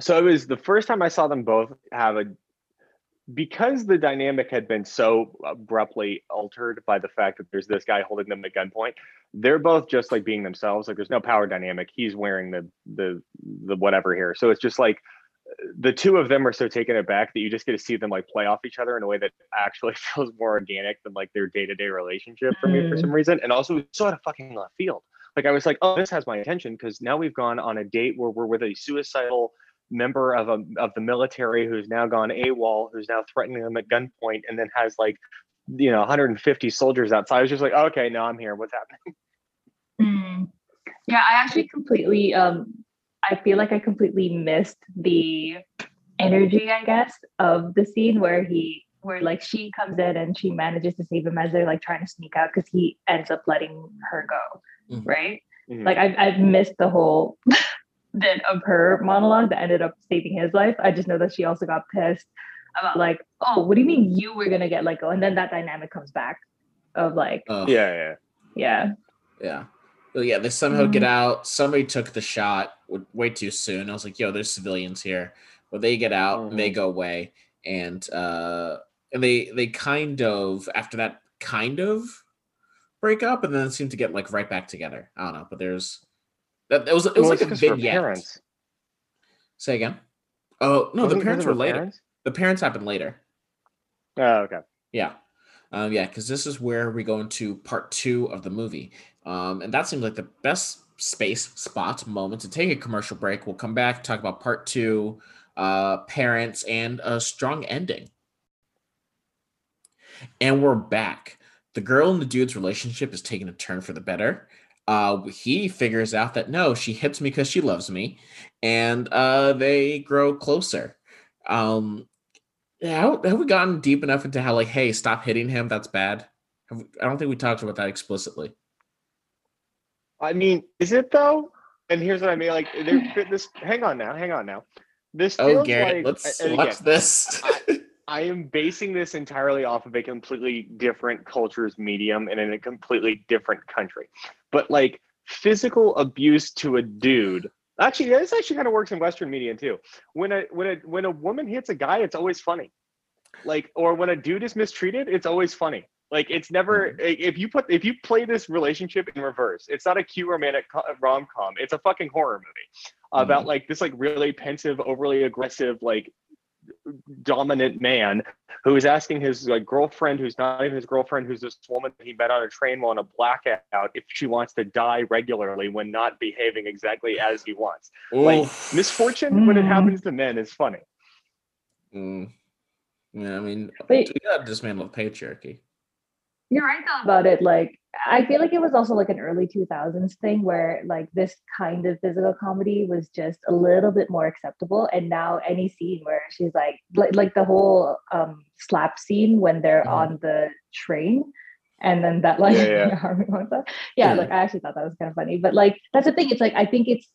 so it was the first time I saw them both have a because the dynamic had been so abruptly altered by the fact that there's this guy holding them at gunpoint. They're both just like being themselves. Like there's no power dynamic. He's wearing the the the whatever here. So it's just like the two of them are so taken aback that you just get to see them like play off each other in a way that actually feels more organic than like their day-to-day relationship for me for Mm. some reason. And also it's so out of fucking left field. Like I was like, oh, this has my attention because now we've gone on a date where we're with a suicidal member of a of the military who's now gone AWOL, who's now threatening them at gunpoint, and then has like you know 150 soldiers outside. I was just like, okay, no, I'm here. What's happening? Mm. Yeah, I actually completely um I feel like I completely missed the energy, I guess, of the scene where he where like she comes in and she manages to save him as they're like trying to sneak out because he ends up letting her go, Mhm. right? Mm-hmm. Like I've I've missed the whole bit of her monologue that ended up saving his life. I just know that she also got pissed about like, oh, what do you mean you were gonna get let go? And then that dynamic comes back of like, oh. yeah, yeah, yeah, yeah. Well, yeah, they somehow mm-hmm. get out. Somebody took the shot way too soon. I was like, yo, there's civilians here. But they get out mm-hmm. and they mm-hmm. go away. And uh and they they kind of after that kind of break up and then seem to get like right back together. I don't know, but there's that it was it was like a vignette. Say again. Oh no, Wasn't the parents were later. Parents? The parents happened later. Oh, okay. Yeah. Um, yeah, because this is where we go into part two of the movie. Um, and that seems like the best space spot moment to take a commercial break. We'll come back, talk about part two, uh, parents, and a strong ending. And we're back. The girl and the dude's relationship is taking a turn for the better. Uh, he figures out that no, she hits me because she loves me, and uh, they grow closer. Um, how, have we gotten deep enough into how like, hey, stop hitting him? That's bad. Have, I don't think we talked about that explicitly. I mean, is it though? And here's what I mean. Like, this. Hang on now. Hang on now. This. Oh, Garrett, like, let's watch this. I, I am basing this entirely off of a completely different culture's medium and in a completely different country. But like physical abuse to a dude Actually, this actually kind of works in Western media too. When a when a when a woman hits a guy, it's always funny. Like, or when a dude is mistreated, it's always funny. Like, it's never mm-hmm. if you put if you play this relationship in reverse, it's not a cute romantic rom com. It's a fucking horror movie about mm-hmm. like this like really pensive, overly aggressive like dominant man who is asking his like girlfriend who's not even his girlfriend who's this woman he met on a train while on a blackout if she wants to die regularly when not behaving exactly as he wants Oof. like misfortune mm. when it mm. happens to men is funny mm. yeah i mean Wait. you gotta dismantle patriarchy you're right though about it like I feel like it was also like an early 2000s thing where like this kind of physical comedy was just a little bit more acceptable. And now any scene where she's like, like, like the whole um, slap scene when they're mm-hmm. on the train and then that like, yeah, yeah. yeah, yeah, like I actually thought that was kind of funny. But like, that's the thing. It's like, I think it's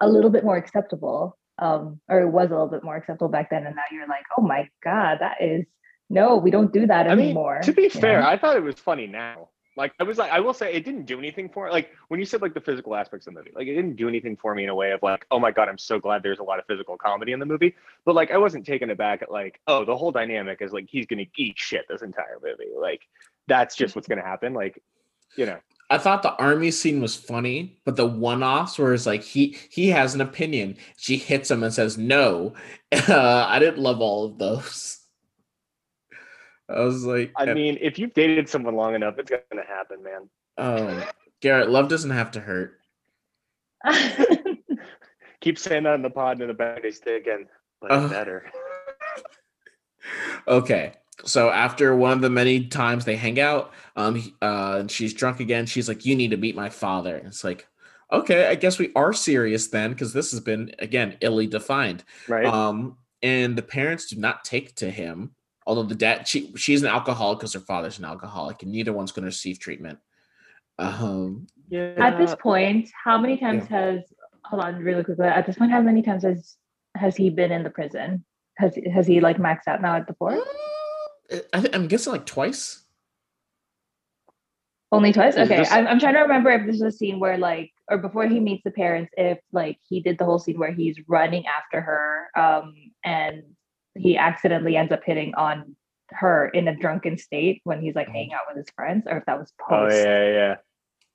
a little bit more acceptable um, or it was a little bit more acceptable back then. And now you're like, oh my God, that is, no, we don't do that I anymore. Mean, to be fair, know? I thought it was funny now. Like I was like, I will say it didn't do anything for like when you said like the physical aspects of the movie, like it didn't do anything for me in a way of like, oh my god, I'm so glad there's a lot of physical comedy in the movie. But like I wasn't taken aback at like, oh, the whole dynamic is like he's gonna eat shit this entire movie. Like that's just what's gonna happen. Like, you know. I thought the army scene was funny, but the one-offs where it's like he he has an opinion, she hits him and says no. Uh, I didn't love all of those. I was like, I mean, if you've dated someone long enough, it's gonna happen, man. Oh, Garrett, love doesn't have to hurt. Keep saying that in the pod and in the back they stay again, but uh, better. okay, so after one of the many times they hang out, um, uh, she's drunk again. She's like, "You need to meet my father." it's like, okay, I guess we are serious then, because this has been again illy defined, right? Um, and the parents do not take to him although the dad she she's an alcoholic because her father's an alcoholic and neither one's going to receive treatment. Um yeah. At this point how many times yeah. has hold on really quickly at this point how many times has has he been in the prison? Has has he like maxed out now at the four uh, I, i'm guessing like twice. Only twice? Okay this... I'm, I'm trying to remember if this is a scene where like or before he meets the parents if like he did the whole scene where he's running after her um and he accidentally ends up hitting on her in a drunken state when he's like hanging out with his friends, or if that was post. Oh yeah, yeah.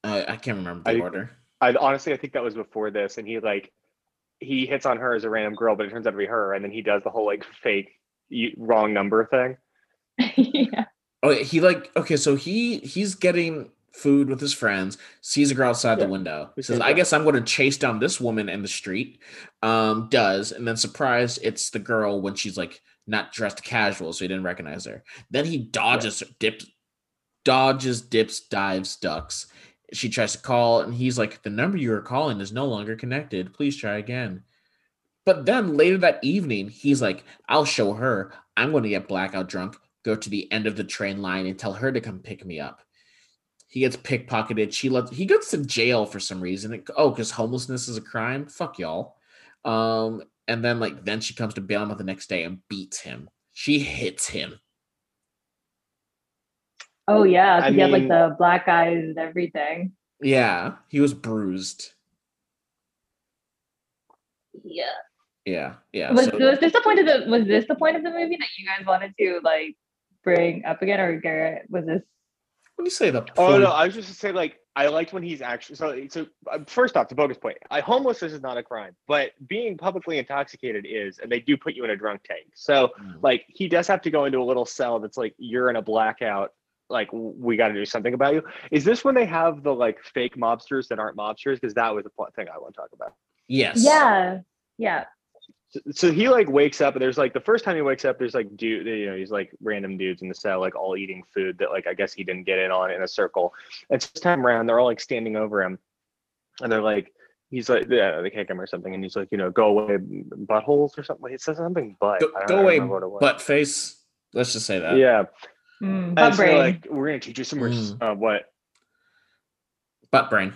Uh, I can't remember the I, order. I honestly, I think that was before this, and he like he hits on her as a random girl, but it turns out to be her, and then he does the whole like fake wrong number thing. yeah. Oh, he like okay, so he he's getting food with his friends, sees a girl outside yeah. the window. He says, I guess I'm going to chase down this woman in the street. Um, does, and then surprised it's the girl when she's like not dressed casual, so he didn't recognize her. Then he dodges, yeah. dips, dodges, dips, dives, ducks. She tries to call, and he's like, The number you are calling is no longer connected. Please try again. But then later that evening, he's like, I'll show her. I'm going to get blackout drunk, go to the end of the train line, and tell her to come pick me up He gets pickpocketed. She lets he goes to jail for some reason. It- oh, because homelessness is a crime. Fuck y'all. Um, and then like then she comes to bail him out the next day and beats him. She hits him. Oh yeah, 'cause I he had like the black eyes and everything. Yeah, he was bruised. Yeah. Yeah, yeah. Was, so- was this the point of the was this the point of the movie that you guys wanted to like bring up again, or Garrett was this? When you say the Oh no, I was just to say like I liked when he's actually so so uh, first off the bogus point. I homelessness is not a crime, but being publicly intoxicated is, and they do put you in a drunk tank. So Mm. like he does have to go into a little cell that's like you're in a blackout. Like we got to do something about you. Is this when they have the like fake mobsters that aren't mobsters? Because that was the pl- thing I want to talk about. yes. Yeah, yeah. So, so he like wakes up and there's like the first time he wakes up there's like dude you know he's like random dudes in the cell like all eating food that like I guess he didn't get in on in a circle. And this time around they're all like standing over him and they're like he's like yeah they kick him or something and he's like you know go away buttholes or something. He says something but Go, I don't- go I don't away, remember what it was. butt face. Let's just say that. yeah. Mm, And butt so brain. like we're gonna teach you some res- uh, what Butt brain.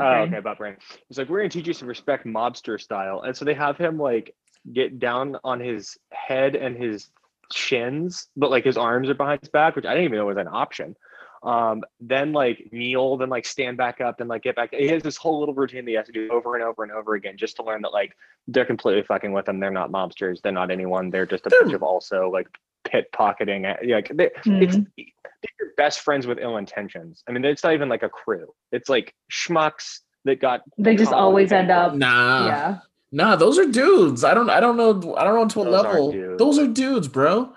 Butt Oh, brain. okay, butt brain. He's like, we're gonna teach you some respect mobster style. And so they have him like get down on his head and his shins, but like his arms are behind his back, which I didn't even know was an option. Um, then like kneel, then like stand back up, then like get back. He has this whole little routine that he has to do over and over and over again just to learn that like they're completely fucking with him. They're not mobsters. They're not anyone. They're just a They're- bunch of also like pit pocketing. uh, Like they, it's Mhm. they're best friends with ill intentions. I mean, it's not even like a crew. It's like schmucks that got They just always end up. Nah. yeah. Nah, those are dudes. I don't I don't know I don't know to what Those level. Those are dudes, bro.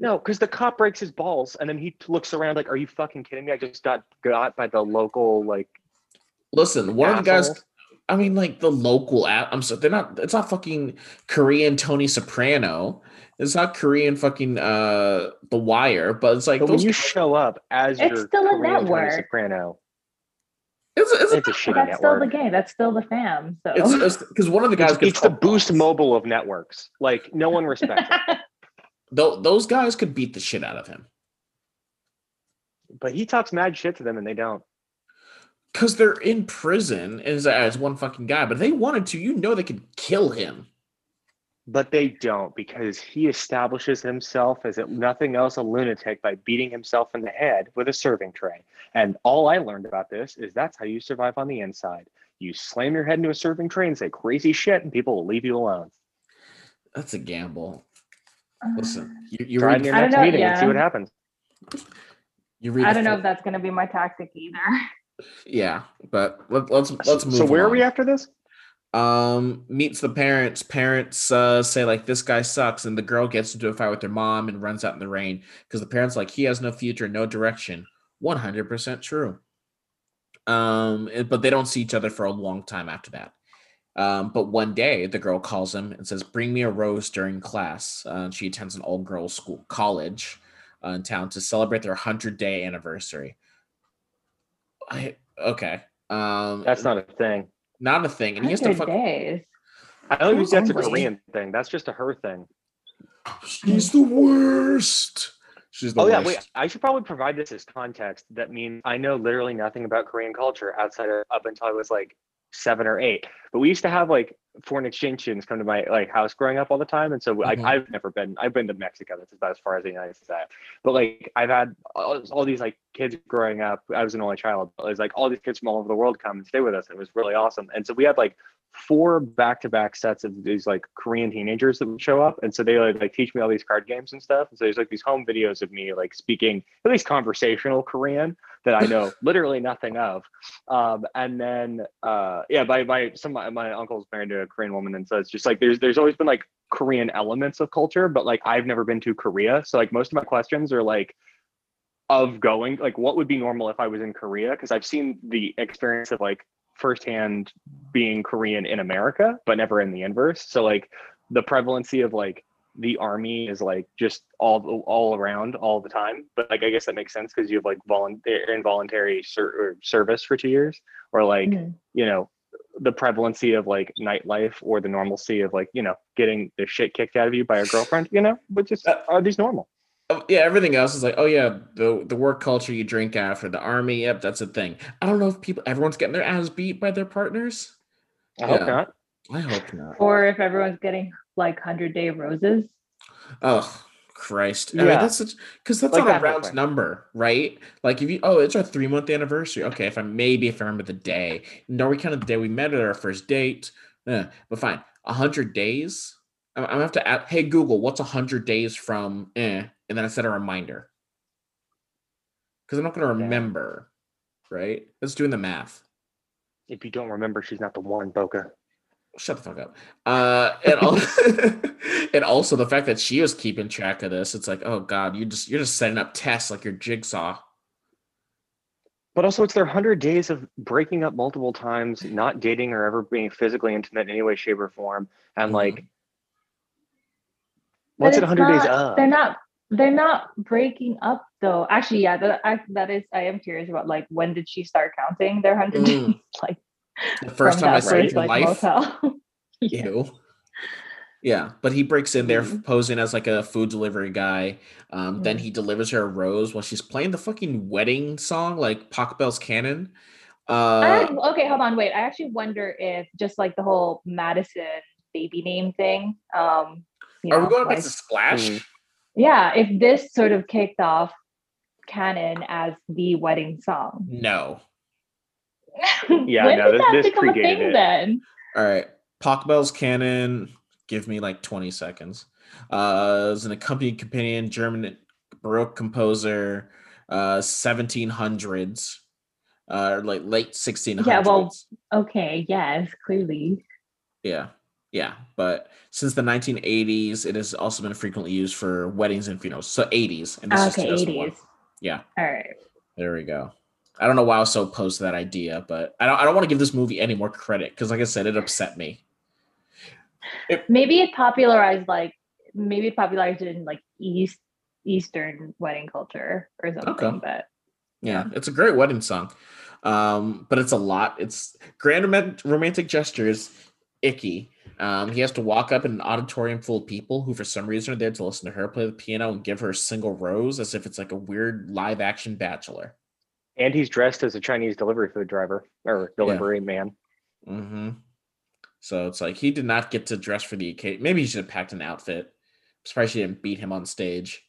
no, because the cop breaks his balls and then he looks around like, "Are you fucking kidding me? I just got got by the local like." Listen, one of the guys asshole." I mean like the local app I'm so they're not it's not fucking Korean Tony Soprano. It's not Korean fucking uh The Wire, but it's like But when you guys- show up as It's your still a Korean Tony network. Soprano, it's, it's, it's a shitty That's still the game. That's still the fam. So it's because one of the guys It's, gets it's the Boost boss. Mobile of networks. Like no one respects it. Tho- those guys could beat the shit out of him But he talks mad shit to them and they don't. Because they're in prison as, as one fucking guy. But if they wanted to, you know, they could kill him. But they don't because he establishes himself as if nothing else a lunatic by beating himself in the head with a serving tray. And all I learned about this is that's how you survive on the inside. You slam your head into a serving tray and say crazy shit, and people will leave you alone. That's a gamble. Listen, um, you, you Try read, in your next know, meeting and see what happens. you read. I don't know if that's gonna be my tactic either. Yeah, but let, let's let's move. so where are we after this? um meets the parents. Parents uh say like this guy sucks and the girl gets into a fight with her mom and runs out in the rain because the parents like he has no future no direction. 100% true. Um but they don't see each other for a long time after that. Um but one day the girl calls him and says bring me a rose during class. Uh, she attends an all girls school college uh, in town to celebrate their 100 day anniversary i okay um That's not a thing. not a thing and he has to fuck days. I don't think that's a Korean thing. That's just a her thing. She's the worst. She's the Oh yeah, wait. I should probably provide this as context. That means I know literally nothing about Korean culture outside of up until I was like seven or eight. But we used to have like foreign exchange students come to my like house growing up all the time, and so like Mhm. I've never been. I've been to Mexico. That's about as far as the United States. Have. But like I've had all, all these like kids growing up. I was an only child. It was like all these kids from all over the world come and stay with us. And it was really awesome. And so we had like four back-to-back sets of these like Korean teenagers that would show up, and so they would like teach me all these card games and stuff. And so there's like these home videos of me like speaking at least conversational Korean that I know literally nothing of. Um, and then uh, yeah, by my some my, my uncle's married to a Korean woman, and so it's just like there's there's always been like Korean elements of culture, but like I've never been to Korea, so like most of my questions are like of going like what would be normal if I was in Korea because I've seen the experience of like firsthand being Korean in America, but never in the inverse. So like the prevalency of like the army is like just all all around all the time. But like I guess that makes sense because you have like volunteer involuntary ser- or service for two years, or like Mhm. you know the prevalency of like nightlife or the normalcy of like you know getting the shit kicked out of you by a girlfriend. You know, which is Uh, are these normal? Oh, yeah, everything else is like, oh yeah, the the work culture you drink after the army. Yep, that's a thing. I don't know if people, everyone's getting their ass beat by their partners. I hope Yeah. not. I hope not. Or if everyone's getting like hundred day roses. Oh Christ! I mean, Yeah. that's such because that's Like not that a round thing. number, right? Like if you, oh, it's our three month anniversary. Okay, if I maybe if I remember the day, no, we counted the day we met at our first date. Eh, but fine, a hundred days. I'm, I'm gonna have to add. Hey Google, what's a hundred days from? Eh, and then I set a reminder because I'm not gonna Yeah. remember. Right? Let's doing the math. If you don't remember, she's not the one, Boka. shut the fuck up. Uh, and also, and also the fact that she was keeping track of this, it's like, oh god, you just you're just setting up tests like your jigsaw. But also, it's their hundred days of breaking up multiple times, not dating or ever being physically intimate in any way, shape, or form, and Mhm. like, But what's it? Hundred days not- of? They're not. They're not breaking up though. Actually, yeah, that, I, that is. I am curious about like when did she start counting their hundred Mm. Like The first time I saw it in like, life. yeah. Ew. Yeah, but he breaks in there Mhm. posing as like a food delivery guy. Um, Then Mhm. he delivers her a rose while she's playing the fucking wedding song, like Pachelbel's Canon. Uh, act- okay, hold on, wait. I actually wonder if just like the whole Madison baby name thing. Um, are we know, going back like- to Splash? Yeah, if this sort of kicked off canon as the wedding song. No. yeah, when no, did this- that this become a thing it. then? All right. Pock canon, Give me like 20 seconds. Uh, is an accompanied companion, German Baroque composer, uh, 1700s, uh, like late 1600s. Yeah, well- Okay, yes, clearly. yeah, yeah. But since the 1980s, it has also been frequently used for weddings and funerals. So 80s, and this is Okay, 2001. 80s. Yeah, All right. there we go. I don't know why I was so opposed to that idea, but I don't. I don't want to give this movie any more credit because, like I said, it upset me. Maybe it popularized like maybe it popularized it in like East Eastern wedding culture or something, Okay. but Yeah, it's a great wedding song. Um, but it's a lot. It's grand roman- romantic gestures, icky. Um, he has to walk up in an auditorium full of people who, for some reason, are there to listen to her play the piano and give her a single rose as if it's like a weird live action bachelor. And he's dressed as a Chinese delivery food driver or delivery man. hmm So it's like he did not get to dress for the occasion. Maybe he should have packed an outfit. I'm surprised she didn't beat him on stage.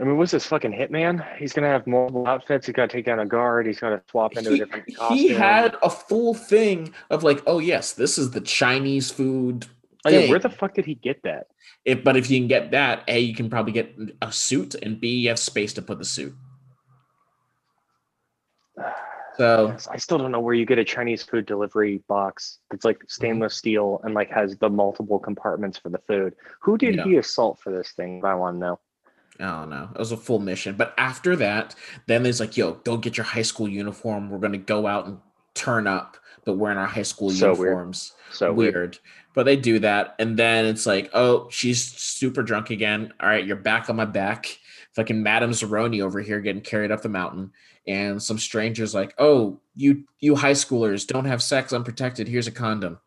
I mean, what's this fucking hitman? He's gonna have multiple outfits. He's gotta take down a guard. He's gonna swap into a different costume. he had a full thing of like, oh yes, this is the Chinese food. Oh, yeah, where the fuck did he get that? If, but if you can get that, A, you can probably get a suit, and B, you have space to put the suit. So Yes, I still don't know where you get a Chinese food delivery box that's like mm-hmm. stainless steel and like has the multiple compartments for the food. Who did Yeah. he assault for this thing? I want to know. I don't know. It was a full mission. But after that, then there's like, yo, go get your high school uniform. We're gonna go out and turn up, but wearing our high school So weird. uniforms. So weird. weird. But they do that, and then it's like, oh, she's super drunk again. All right, you're back on my back. Fucking Madame Zeroni over here getting carried up the mountain, and some strangers like, oh, you you high schoolers don't have sex unprotected. Here's a condom.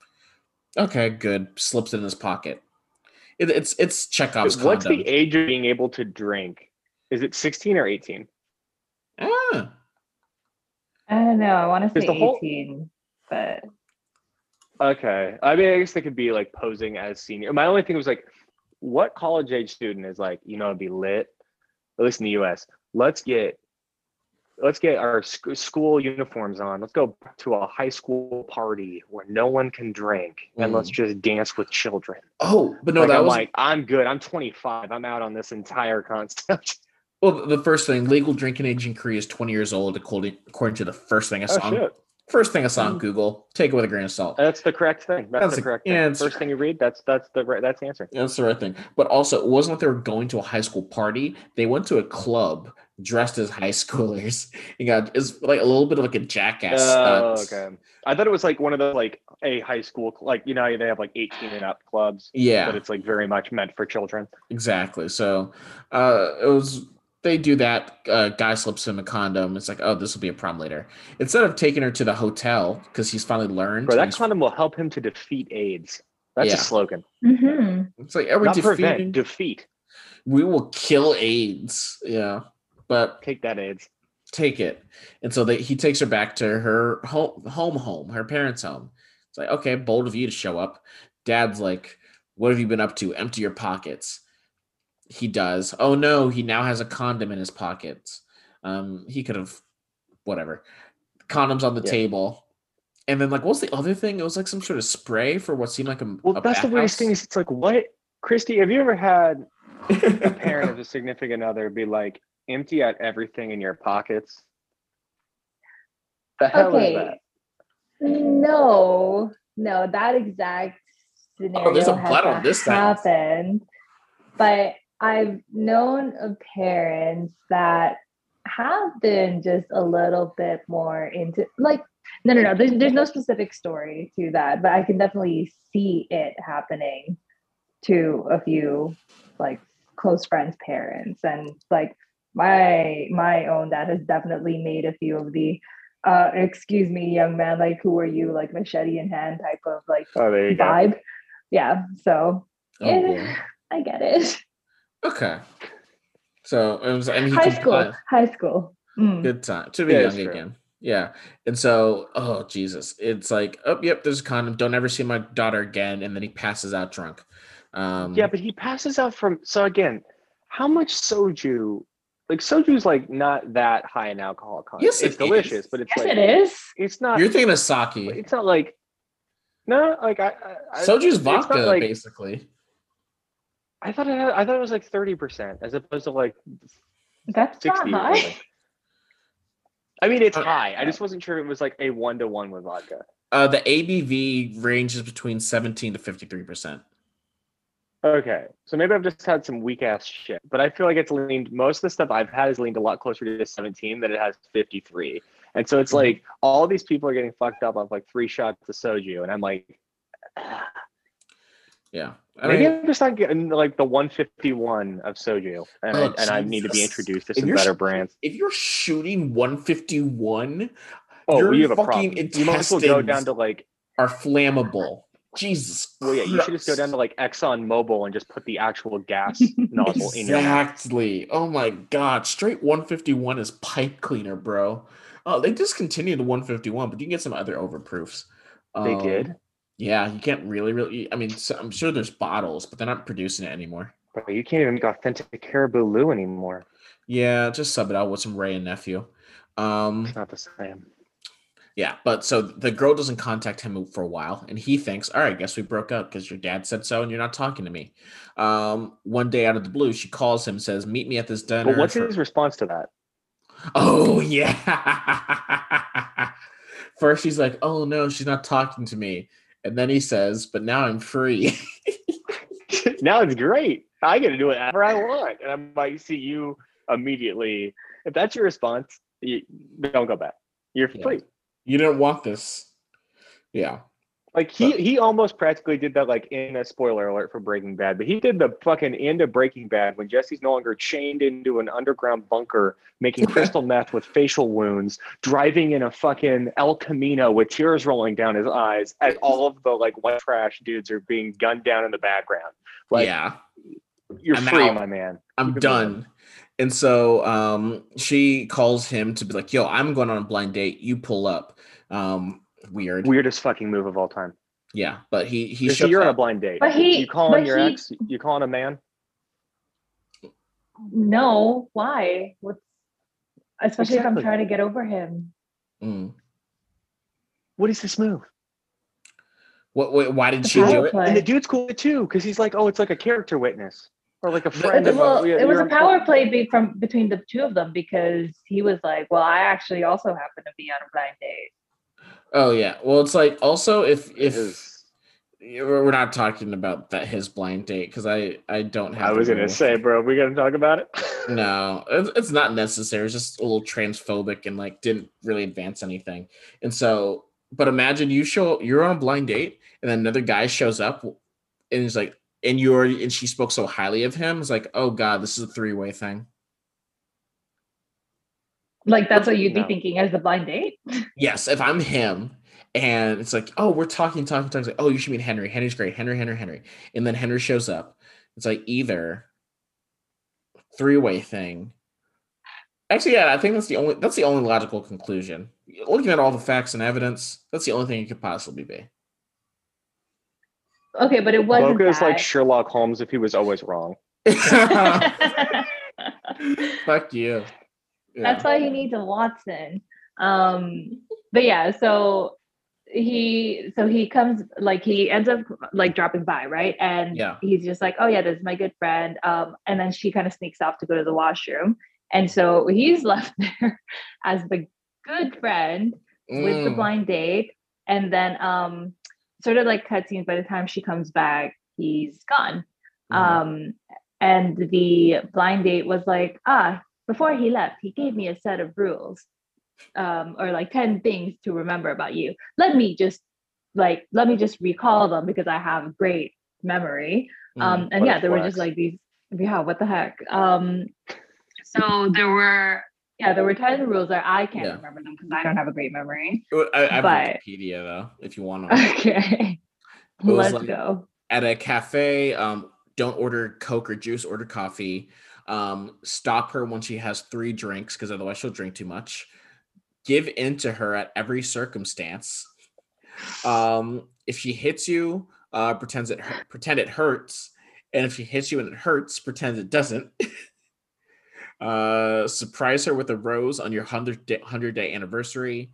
Okay, good. Slips it in his pocket. It, it's it's Chekhov's What's condom. the age of being able to drink? Is it 16 or 18? Ah, I don't know. I want to say the whole- 18, but Okay. I mean, I guess they could be like posing as senior. My only thing was like, what college age student is like, you know, it'd be lit, at least in the US. Let's get let's get our sc- school uniforms on. Let's go to a high school party where no one can drink and let's just dance with children. oh, but no, like, that I'm was like, I'm good. I'm 25. I'm out on this entire concept. well. The first thing, legal drinking age in Korea is 20 years old, according according to the first thing I oh saw. shit. First thing I saw on Mm. Google. Take it with a grain of salt. That's the correct thing. That's, That's the correct yeah, thing. it's- First thing you read, that's that's the right that's the answer. That's the right thing. But also, it wasn't like they were going to a high school party. They went to a club dressed as high schoolers. You got it's like a little bit of like a jackass. Oh, stunt. okay. I thought it was like one of the like a high school like you know they have like 18 and up clubs, Yeah, but it's like very much meant for children. exactly. So uh it was they do that. Uh, guy slips him a condom. It's like, oh, this will be a problem later. Instead of taking her to the hotel because he's finally learned. Bro, that condom will help him to defeat AIDS. That's Yeah. a slogan. hmm it's like, are we Not defeating? prevent, defeat. We will kill AIDS. Yeah. But Take that, AIDS. take it. And so they, he takes her back to her home, home, home, her parents' home. It's like, okay, bold of you to show up. Dad's like, what have you been up to? Empty your pockets. He does. Oh no, he now has a condom in his pockets. Um, he could have, whatever. Condoms on the Yeah. table. And then, like, what's the other thing? It was like some sort of spray for what seemed like a. Well, a that's the weirdest thing is it's like, what? Christie, have you ever had a parent of a significant other be like, empty out everything in your pockets? The hell is that? No, no, that exact scenario Oh, there's a has blood on this sentence. happened. But I've known of parents that have been just a little bit more into like no no no there's, there's no specific story to that but i can definitely see it happening to a few like close friends parents and like my my own that has definitely made a few of the uh excuse me young man like who are you like machete in hand type of like Oh, there you go. vibe yeah so Oh, boy. i get it Okay. So it was, and he high school complied. high school Mm. Good time to be Yeah, young again. Yeah. And so, oh Jesus, it's like, oh yep, there's a condom. Don't ever see my daughter again. And then he passes out drunk. Um, Yeah, but he passes out from. So again, how much soju? Like soju's like not that high in alcohol content. Yes, it's it delicious, is. but it's yes like it is it's not. you're thinking of sake. It's not like. No, like I. I I- Soju's vodka, like- basically. I thought it had, I thought it was like thirty percent as opposed to like that's not sixty. Or high. I mean, it's Uh, high. I just wasn't sure it was like a one to one with vodka. Uh, the ABV ranges between 17 to 53 percent. Okay, so maybe I've just had some weak ass shit, but I feel like it's leaned. Most of the stuff I've had is leaned a lot closer to 17 than it has 53, and so it's Mhm. like all these people are getting fucked up off like three shots of soju, and I'm like, Yeah. I maybe mean, I'm just not getting like the 151 of soju, and, Oh, I, and I need to be introduced to some better brands. if you're shooting 151, Oh, your we have a fucking problem. You might as well go down to like, are flammable. Jesus. well, yeah, you should just go down to like Exxon Mobil and just put the actual gas nozzle in. Exactly. Oh my god. Straight 151 is pipe cleaner, bro. Oh, they discontinued the 151, but you can get some other overproofs. They Um, did, Yeah, you can't really, really. I mean, so, I'm sure there's bottles, but they're not producing it anymore. but you can't even make authentic Caribou Lou anymore. Yeah, just sub it out with some Wray and Nephew. Um, It's not the same. Yeah, but so the girl doesn't contact him for a while, and he thinks, "All right, guess we broke up because your dad said so, and you're not talking to me." Um, one day out of the blue, she calls him, says, "Meet me at this dinner." But what's for- his response to that? Oh yeah. First she's like, "Oh no, she's not talking to me," and then he says, "But now I'm free." now it's great. I get to do whatever I want, and I might see you immediately. If that's your response, you, don't go back. You're Yeah. You didn't want this. Yeah. Like he he almost practically did that. Like in a spoiler alert for Breaking Bad, but he did the fucking end of Breaking Bad when Jesse's no longer chained into an underground bunker, making crystal meth with facial wounds, driving in a fucking El Camino with tears rolling down his eyes, as all of the like white trash dudes are being gunned down in the background. Like yeah. you're I'm free, out. my man. I'm done. And so um she calls him to be like, "Yo, I'm going on a blind date. You pull up." Um weird. Weirdest fucking move of all time. Yeah, but he he Christie, shows you're on a blind date. But he- you calling but your he- ex? You calling a man? no why what's especially if i'm trying to get over him Mm. What is this move? What, what why did The she do it? play. And the dude's cool too, because he's like, oh, it's like a character witness or like a friend. It- of well, a, it was a power play be from between the two of them because he was like, "Well, I actually also happen to be on a blind date." Oh yeah. Well, it's like also if if we're we're not talking about that his blind date because I I don't have. I the was gonna rule. say, bro, we gonna talk about it. No, it's, it's not necessary. It's just a little transphobic and like didn't really advance anything. And so, but imagine you show you're on a blind date and then another guy shows up and he's like, and you're and she spoke so highly of him. It's like, oh god, this is a three way thing. Like that's what you'd be No. thinking as the blind date. Yes, if I'm him and it's like, oh, we're talking, talking, talking. Like, oh, you should meet Henry. Henry's great. Henry, Henry, Henry. And then Henry shows up. It's like either three way thing. Actually, yeah, I think that's the only that's the only logical conclusion. Looking at all the facts and evidence, that's the only thing it could possibly be. Okay, but it wasn't. Boka is like. Sherlock Holmes if he was always wrong. Fuck you. Yeah. That's why he needs a Watson. Um, but yeah, so he so he comes like he ends up like dropping by, right? And Yeah. he's just like, Oh yeah, this is my good friend. Um, and then she kind of sneaks off to go to the washroom. And so he's left there as the good friend with the Mm. blind date. And then um sort of like cutscenes by the time she comes back, he's gone. Mhm. Um, and the blind date was like, ah, before he left, he gave me a set of rules, um, or like 10 things to remember about you. Let me just like, let me just recall them because I have great memory. Um, Mhm. and What yeah, there were just like these, yeah, what the heck? Um, so there were, yeah, there were 10 rules that I can't Yeah. remember them because I don't have a great memory. I, I have but- Wikipedia though, if you want to. Okay. Let's like- go. At a cafe, um, don't order Coke or juice, order coffee. Um, stop her when she has three drinks, because otherwise she'll drink too much. Give in to her at every circumstance. Um, if she hits you, uh, pretends it pretend it hurts, and if she hits you and it hurts, pretend it doesn't. uh, surprise her with a rose on your hundred day, hundred day anniversary,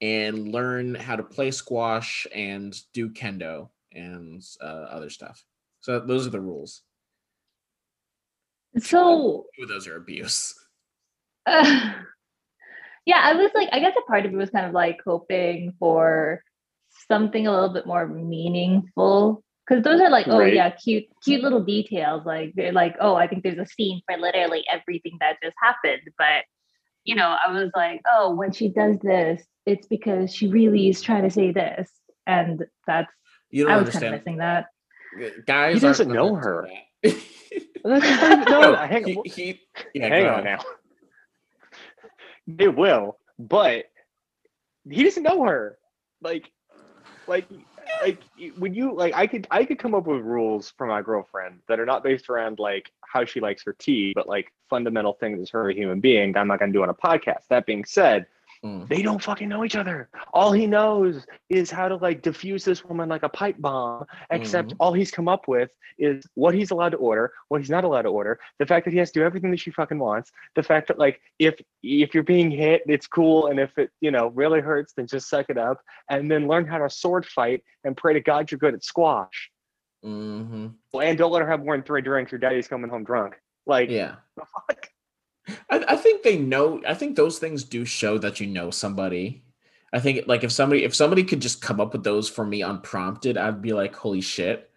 and learn how to play squash and do kendo and uh, other stuff. So those are the rules. So Two of those are abuse. Uh, yeah, I was like, I guess a part of it was kind of like hoping for something a little bit more meaningful. Because those are like, oh Right. yeah, cute, cute little details. Like they're like, oh, I think there's a scene for literally everything that just happened. But you know, I was like, oh, when she does this, it's because she really is trying to say this, and that's You I don't was kind of missing that. Guys, He doesn't know her. that. That's not even- no, No, hang he, on. he- yeah, hang go on now. They will, but he doesn't know her. Like, like, like when you like, I could I could come up with rules for my girlfriend that are not based around like how she likes her tea, but like fundamental things as her a human being. That I'm not going to do on a podcast. That being said, Mm. they don't fucking know each other. All he knows is how to like diffuse this woman like a pipe bomb. Except Mhm. all he's come up with is what he's allowed to order, what he's not allowed to order, the fact that he has to do everything that she fucking wants, the fact that like if if you're being hit, it's cool, and if it you know really hurts, then just suck it up, and then learn how to sword fight and pray to God you're good at squash. hmm Well, And don't let her have more than three drinks. Your daddy's coming home drunk. Like Yeah. fuck? I, I think they know. I think those things do show that you know somebody. I think like if somebody if somebody could just come up with those for me unprompted, I'd be like, holy shit.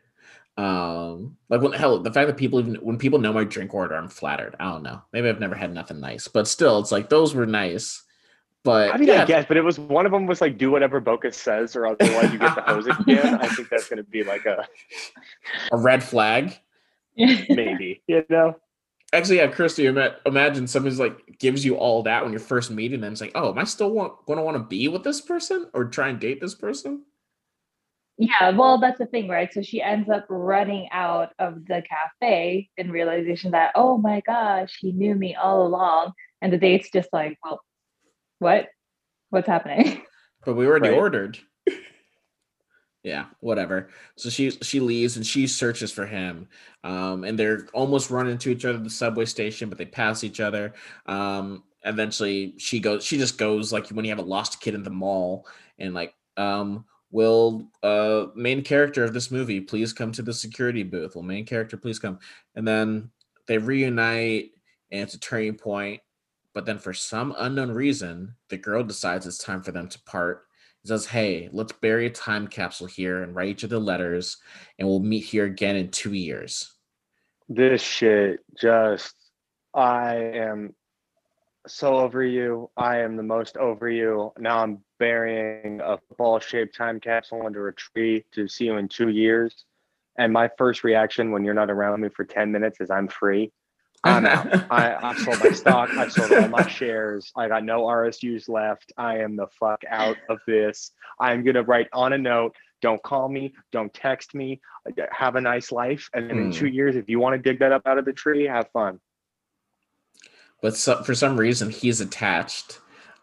Um, like when the hell, the fact that people even when people know my drink order, I'm flattered. I don't know. Maybe I've never had nothing nice, but still, it's like those were nice. But I mean, yeah, I guess, but it was one of them was like, do whatever Boka says, or otherwise you get the hose again. I think that's going to be like a a red flag. maybe, you know. Actually, yeah, Christie, imagine somebody's like gives you all that when you're first meeting them. It's like, oh, am I still want going to want to be with this person or try and date this person? Yeah, well, that's the thing, right? So she ends up running out of the cafe in realization that, oh my gosh, he knew me all along. And the date's just like, well, what? What's happening? But we already Right. ordered. Yeah, whatever. So she she leaves and she searches for him. Um, and they're almost running into each other at the subway station, but they pass each other. Um, eventually she goes, she just goes like when you have a lost kid in the mall and like, um, will uh main character of this movie please come to the security booth? Will main character please come? And then they reunite and it's a turning point. But then for some unknown reason, the girl decides it's time for them to part. Says, Hey, let's bury a time capsule here and write each other letters, and we'll meet here again in two years. This shit just, I am so over you. I am the most over you. Now I'm burying a ball shaped time capsule under a tree to see you in two years. And my first reaction when you're not around me for 10 minutes is I'm free. I'm out. I, I've sold my stock. I've sold all my shares. I got no RSUs left. I am the fuck out of this. I'm gonna write on a note. Don't call me. Don't text me. Have a nice life. And then in Hmm. two years, if you want to dig that up out of the tree, have fun. but so, for some reason he's attached.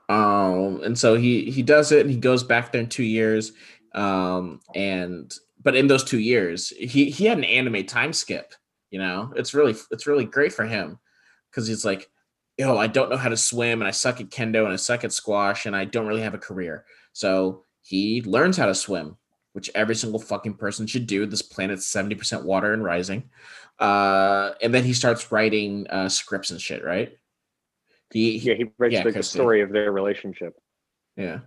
Um, and so he he does it and he goes back there in two years. Um, and but in those two years, he he had an anime time skip. You know, it's really it's really great for him because he's like, yo, I don't know how to swim and I suck at kendo and I suck at squash and I don't really have a career. So he learns how to swim, which every single fucking person should do. This planet's 70% water and rising. Uh, and then he starts writing uh, scripts and shit, right? He, yeah, he writes yeah, the story of their relationship. Yeah.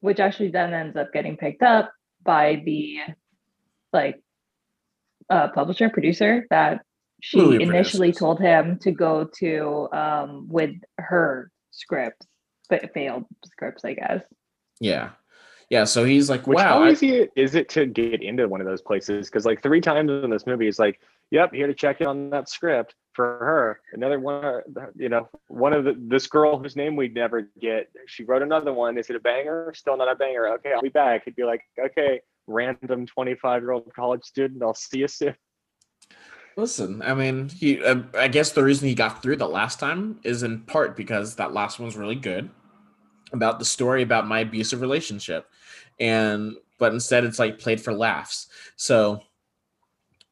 Which actually then ends up getting picked up by the like uh, publisher producer that she initially told him to go to um, with her scripts, but failed scripts, I guess. Yeah. Yeah, so he's like, Which, wow. How easy is it to get into one of those places? Because like three times in this movie, it's like, yep, here to check in on that script for her. Another one, you know, one of the this girl whose name we'd never get. She wrote another one. Is it a banger? Still not a banger. Okay, I'll be back. He'd be like, okay, random 25 year old college student. I'll see you soon. Listen, I mean, he. Uh, I guess the reason he got through the last time is in part because that last one's really good about the story about my abusive relationship, and but instead it's like played for laughs. So,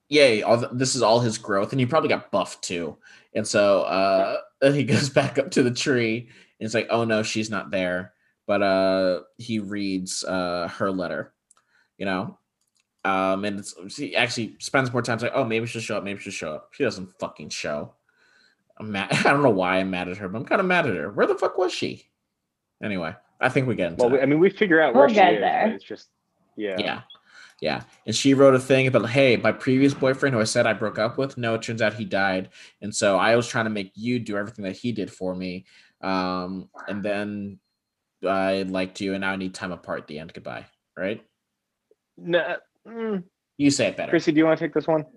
yay! All the, this is all his growth, and he probably got buffed too. And so, uh, he goes back up to the tree, and it's like, oh no, she's not there. But uh, he reads uh her letter, you know, um, and she actually spends more time like, oh, maybe she'll show up, maybe she'll show up. She doesn't fucking show. I'm mad. I don't know why I'm mad at her, but I'm kind of mad at her. Where the fuck was she? Anyway, I think we get into. Well, that. I mean, we figure out where we'll she is. There. It's just, yeah, yeah, yeah. And she wrote a thing about, hey, my previous boyfriend, who I said I broke up with, no, it turns out he died, and so I was trying to make you do everything that he did for me, um, and then I liked you, and now I need time apart. At the end, goodbye. Right? No, Mm. You say it better. Chrissy, do you want to take this one?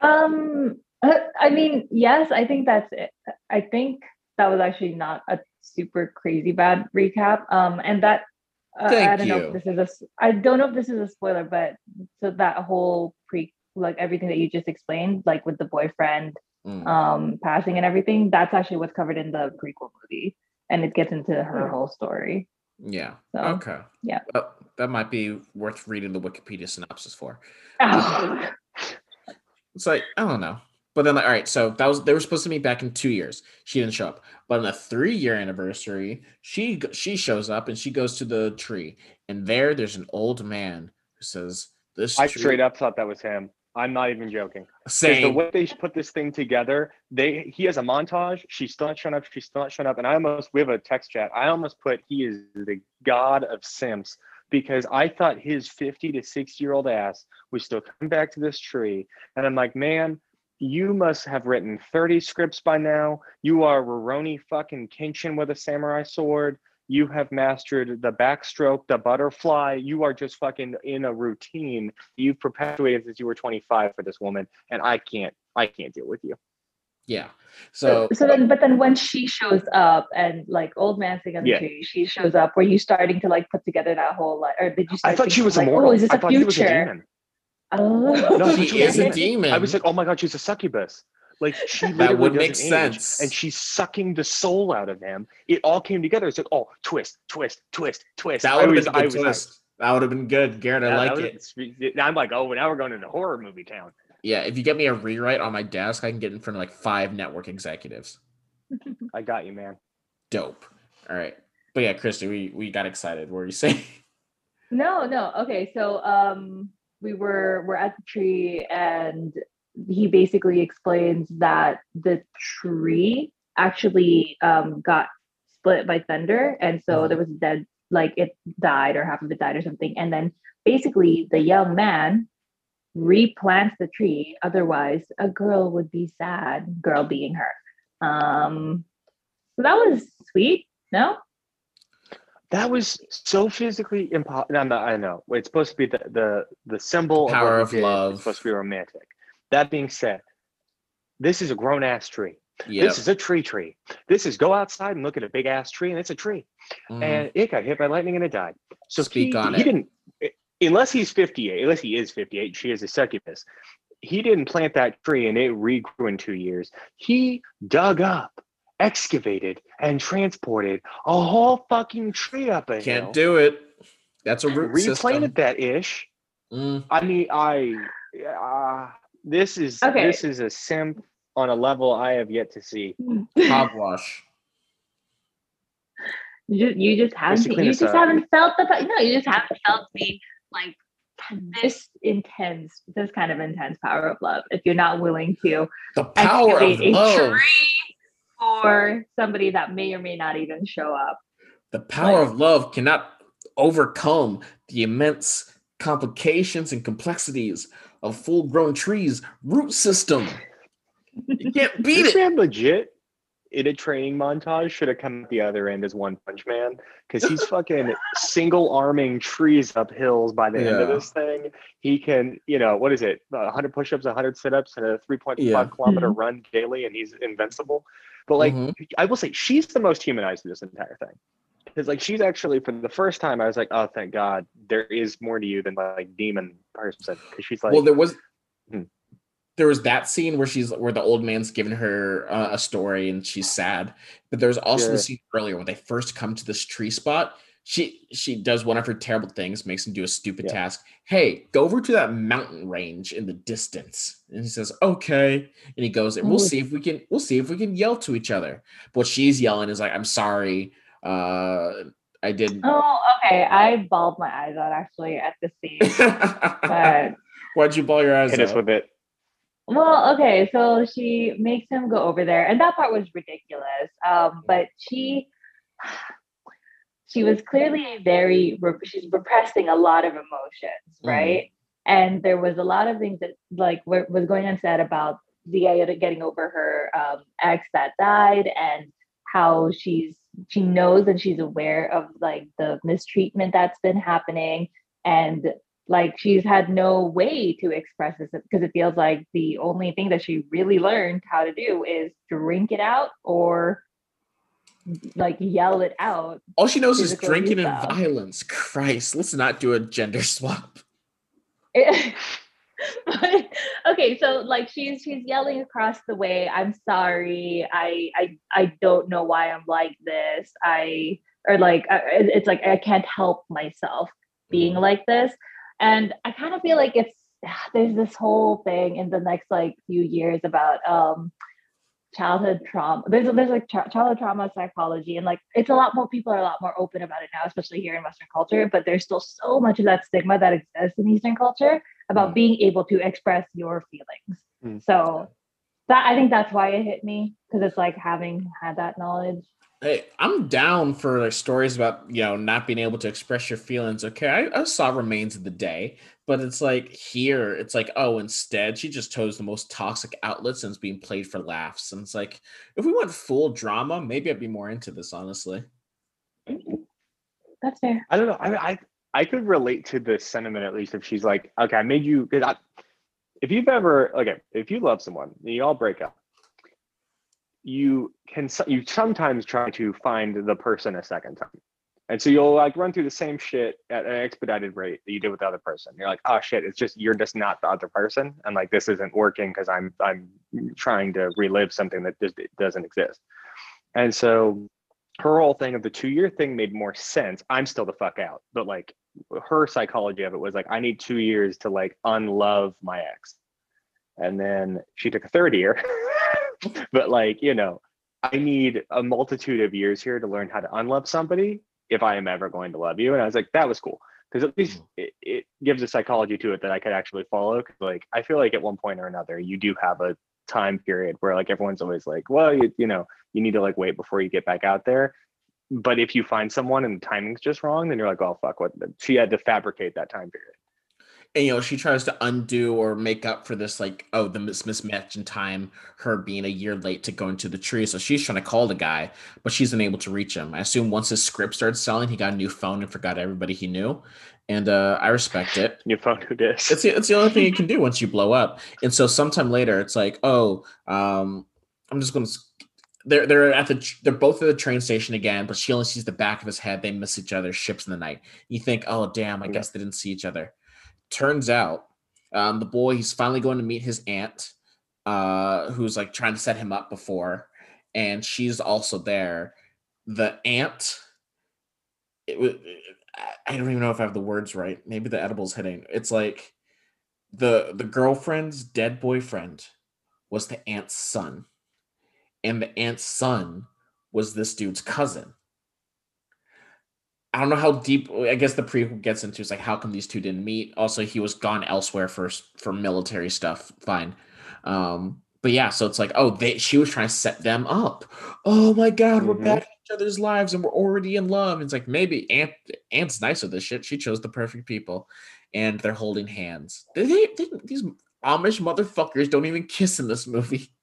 Um, uh, I mean, yes, I think that's it. I think that was actually not a super crazy bad recap. Um, and that uh, I don't you. know if this is a I don't know if this is a spoiler, but so that whole pre like everything that you just explained, like with the boyfriend mm. um passing and everything, that's actually what's covered in the prequel movie, and it gets into her whole story. Yeah. So, okay. Yeah. Well, that might be worth reading the Wikipedia synopsis for. Oh. It's like I don't know, but then like all right, so that was they were supposed to meet back in two years. She didn't show up, but on the three year anniversary, she she shows up and she goes to the tree, and there there's an old man who says, "This." I tree- straight up thought that was him. I'm not even joking. Same. The way they put this thing together, they he has a montage. She's still not showing up. She's still not showing up. And I almost we have a text chat. I almost put he is the god of Sims because I thought his 50 to 60 year old ass was still coming back to this tree. And I'm like, man, you must have written 30 scripts by now. You are Rurouni fucking Kenshin with a samurai sword you have mastered the backstroke, the butterfly. You are just fucking in a routine you've perpetuated since you were 25 for this woman, and I can't, I can't deal with you. Yeah. So, so then, but then when she shows up and like old man sitting on the Yeah. tree, she shows up. Were you starting to like put together that whole like, or did you? I thought she was like, immortal. Oh, is this I a thought she was a future? demon. Oh, No, she is a demon. I was like, oh my god, she's a succubus. Like she That literally would make age, sense. and she's sucking the soul out of him. It all came together. It's like, oh, twist, twist, twist, twist. that I would was, have been I a was good twist. That would have been good, Garrett. I like that it. was- I'm like, oh, now we're going into horror movie town. Yeah, if you get me a rewrite on my desk, I can get in front of like five network executives. I got you, man. Dope. All right. But yeah, Christie, we we got excited. What were you saying? No, no. Okay, so um we were we're at the tree and he basically explains that the tree actually um got split by thunder and so Mhm. there was dead like it died or half of it died or something and then basically the young man replants the tree otherwise a girl would be sad girl being her um so that was sweet no That was so physically impossible. No, no, I know. It's supposed to be the the the symbol Power what of love. It's supposed to be romantic. That being said, this is a grown ass tree. Yeah. This is a tree tree. This is go outside and look at a big ass tree, and it's a tree. And it got hit by lightning and it died. So. Speak he, on he it. didn't unless he's 58, unless he is 58, she is a succubus. he didn't plant that tree and it regrew in two years. He dug up, excavated, and transported a whole fucking tree up a Can't hill. do it. That's a root replanted system. that ish. Mm, I mean, I uh, this is Okay. this is a simp on a level I have yet to see. hogwash. You just, you just haven't you just up. haven't felt the no you just haven't felt the like this intense this kind of intense power of love if you're not willing to The power of a love. tree for somebody that may or may not even show up The power Like- of love cannot overcome the immense complications and complexities of full grown trees' root system. You can't beat This it. man legit in a training montage should have come at the other end as One Punch Man because he's fucking single arming trees up hills by the end of this thing. He can, you know, what is it? 100 push ups, 100 sit ups, and a 3.5 Yeah. kilometer Mhm. run daily, and he's invincible. But like, Mhm. I will say, she's the most humanized of this entire thing. Because like she's actually for the first time, I was like, oh, thank God, there is more to you than like demon person. Because she's like, well, there was Hmm. there was that scene where she's where the old man's giving her uh, a story and she's sad. But there's also Yeah. the scene earlier when they first come to this tree spot. She she does one of her terrible things, makes him do a stupid Yeah. task. Hey, go over to that mountain range in the distance. And he says, "Okay." And he goes, and we'll Oh. see if we can we'll see if we can yell to each other. But what she's yelling is like, "I'm sorry. Uh, I did." oh okay i bawled my eyes out actually at the scene but Why'd you ball your eyes hit us out? with it. Well, okay, so she makes him go over there, and that part was ridiculous. Um, but she, she was clearly very, she's repressing a lot of emotions, Mhm. right? And there was a lot of things that like were, was going unsaid about Zia getting over her um, ex that died, and how she's she knows and she's aware of like the mistreatment that's been happening, and like she's had no way to express this because it feels like the only thing that she really learned how to do is drink it out or like yell it out. All she knows is drinking and violence. Christ, let's not do a gender swap. but, okay, so like she's she's yelling across the way, "I'm sorry. I I I don't know why I'm like this. I or like uh, it's like I can't help myself being like this." And I kind of feel like it's there's this whole thing in the next like few years about um childhood trauma. There's there's like ch- childhood trauma psychology, and like it's a lot more people are a lot more open about it now, especially here in Western culture. But there's still so much of that stigma that exists in Eastern culture about Mm. being able to express your feelings. Mm. So that I think that's why it hit me because it's like having had that knowledge. Hey, I'm down for like stories about you know not being able to express your feelings. Okay, I, I saw Remains of the Day, but it's like here, it's like oh, instead she just chose the most toxic outlets and it's being played for laughs. And it's like if we went full drama, maybe I'd be more into this. Honestly, That's fair. I don't know. I I I could relate to the sentiment at least if she's like, okay, I made you. 'cause I, if you've ever okay, if you love someone and you all break up, you can you sometimes try to find the person a second time, and so you'll like run through the same shit at an expedited rate that you did with the other person. You're like, oh shit, it's just you're just not the other person, and like this isn't working because I'm I'm trying to relive something that just doesn't exist, and so her whole thing of the two year thing made more sense. I'm still the fuck out, but like her psychology of it was like, I need two years to like unlove my ex. And then she took a third year. but like, you know, I need a multitude of years here to learn how to unlove somebody if I am ever going to love you. And I was like, that was cool. Because at least mm. it, it gives a psychology to it that I could actually follow. Cause like I feel like at one point or another, you do have a time period where like everyone's always like, well, you, you know, you need to like wait before you get back out there. But if you find someone and the timing's just wrong, then you're like, oh fuck, what? She had to fabricate that time period. And you know she tries to undo or make up for this like oh the mis- mismatch in time her being a year late to going to the tree. So she's trying to call the guy but she's unable to reach him. I assume once his script started selling he got a new phone and forgot everybody he knew. And uh, i respect it. You found who this. it's the, it's the only thing you can do once you blow up. And so sometime later it's like oh um i'm just gonna they're they're at the they're both at the train station again but she only sees the back of his head. They miss each other ships in the night. You think oh damn i guess they didn't see each other turns out Um, the boy, he's finally going to meet his aunt, uh, who's like trying to set him up before, and she's also there. The aunt, it was. I don't even know if I have the words right. Maybe the edible's hitting. It's like the the girlfriend's dead boyfriend was the aunt's son, and the aunt's son was this dude's cousin. I don't know how deep. I guess the prequel gets into is like how come these two didn't meet. Also, he was gone elsewhere for for military stuff. Fine, um, but yeah. So it's like, oh, they she was trying to set them up. Oh my god, mm-hmm. we're back in each other's lives and we're already in love. And it's like maybe Aunt Aunt's nice with this shit. She chose the perfect people, and they're holding hands. They, they, they, these Amish motherfuckers don't even kiss in this movie.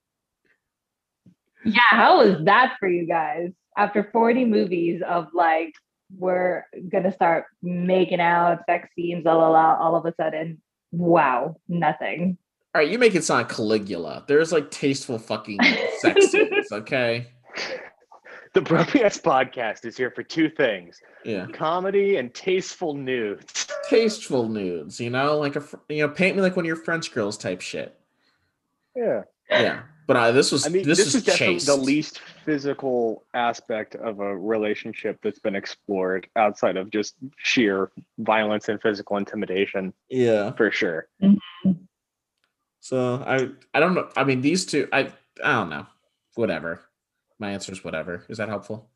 Yeah, how was that for you guys? After 40 movies of like we're gonna start making out, sex scenes, la la la. All of a sudden, wow, nothing. All right, you make it sound Caligula. There's like tasteful fucking sex scenes, okay? The Bromance podcast is here for two things: yeah, comedy and tasteful nudes. Tasteful nudes, you know, like a you know, paint me like one of your French girls type shit. Yeah, yeah. But uh, this was I mean, this, this is definitely chaste. the least physical aspect of a relationship that's been explored outside of just sheer violence and physical intimidation. Yeah, for sure. Mm-hmm. So I I don't know. I mean, these two. I I don't know. Whatever. My answer is whatever. Is that helpful?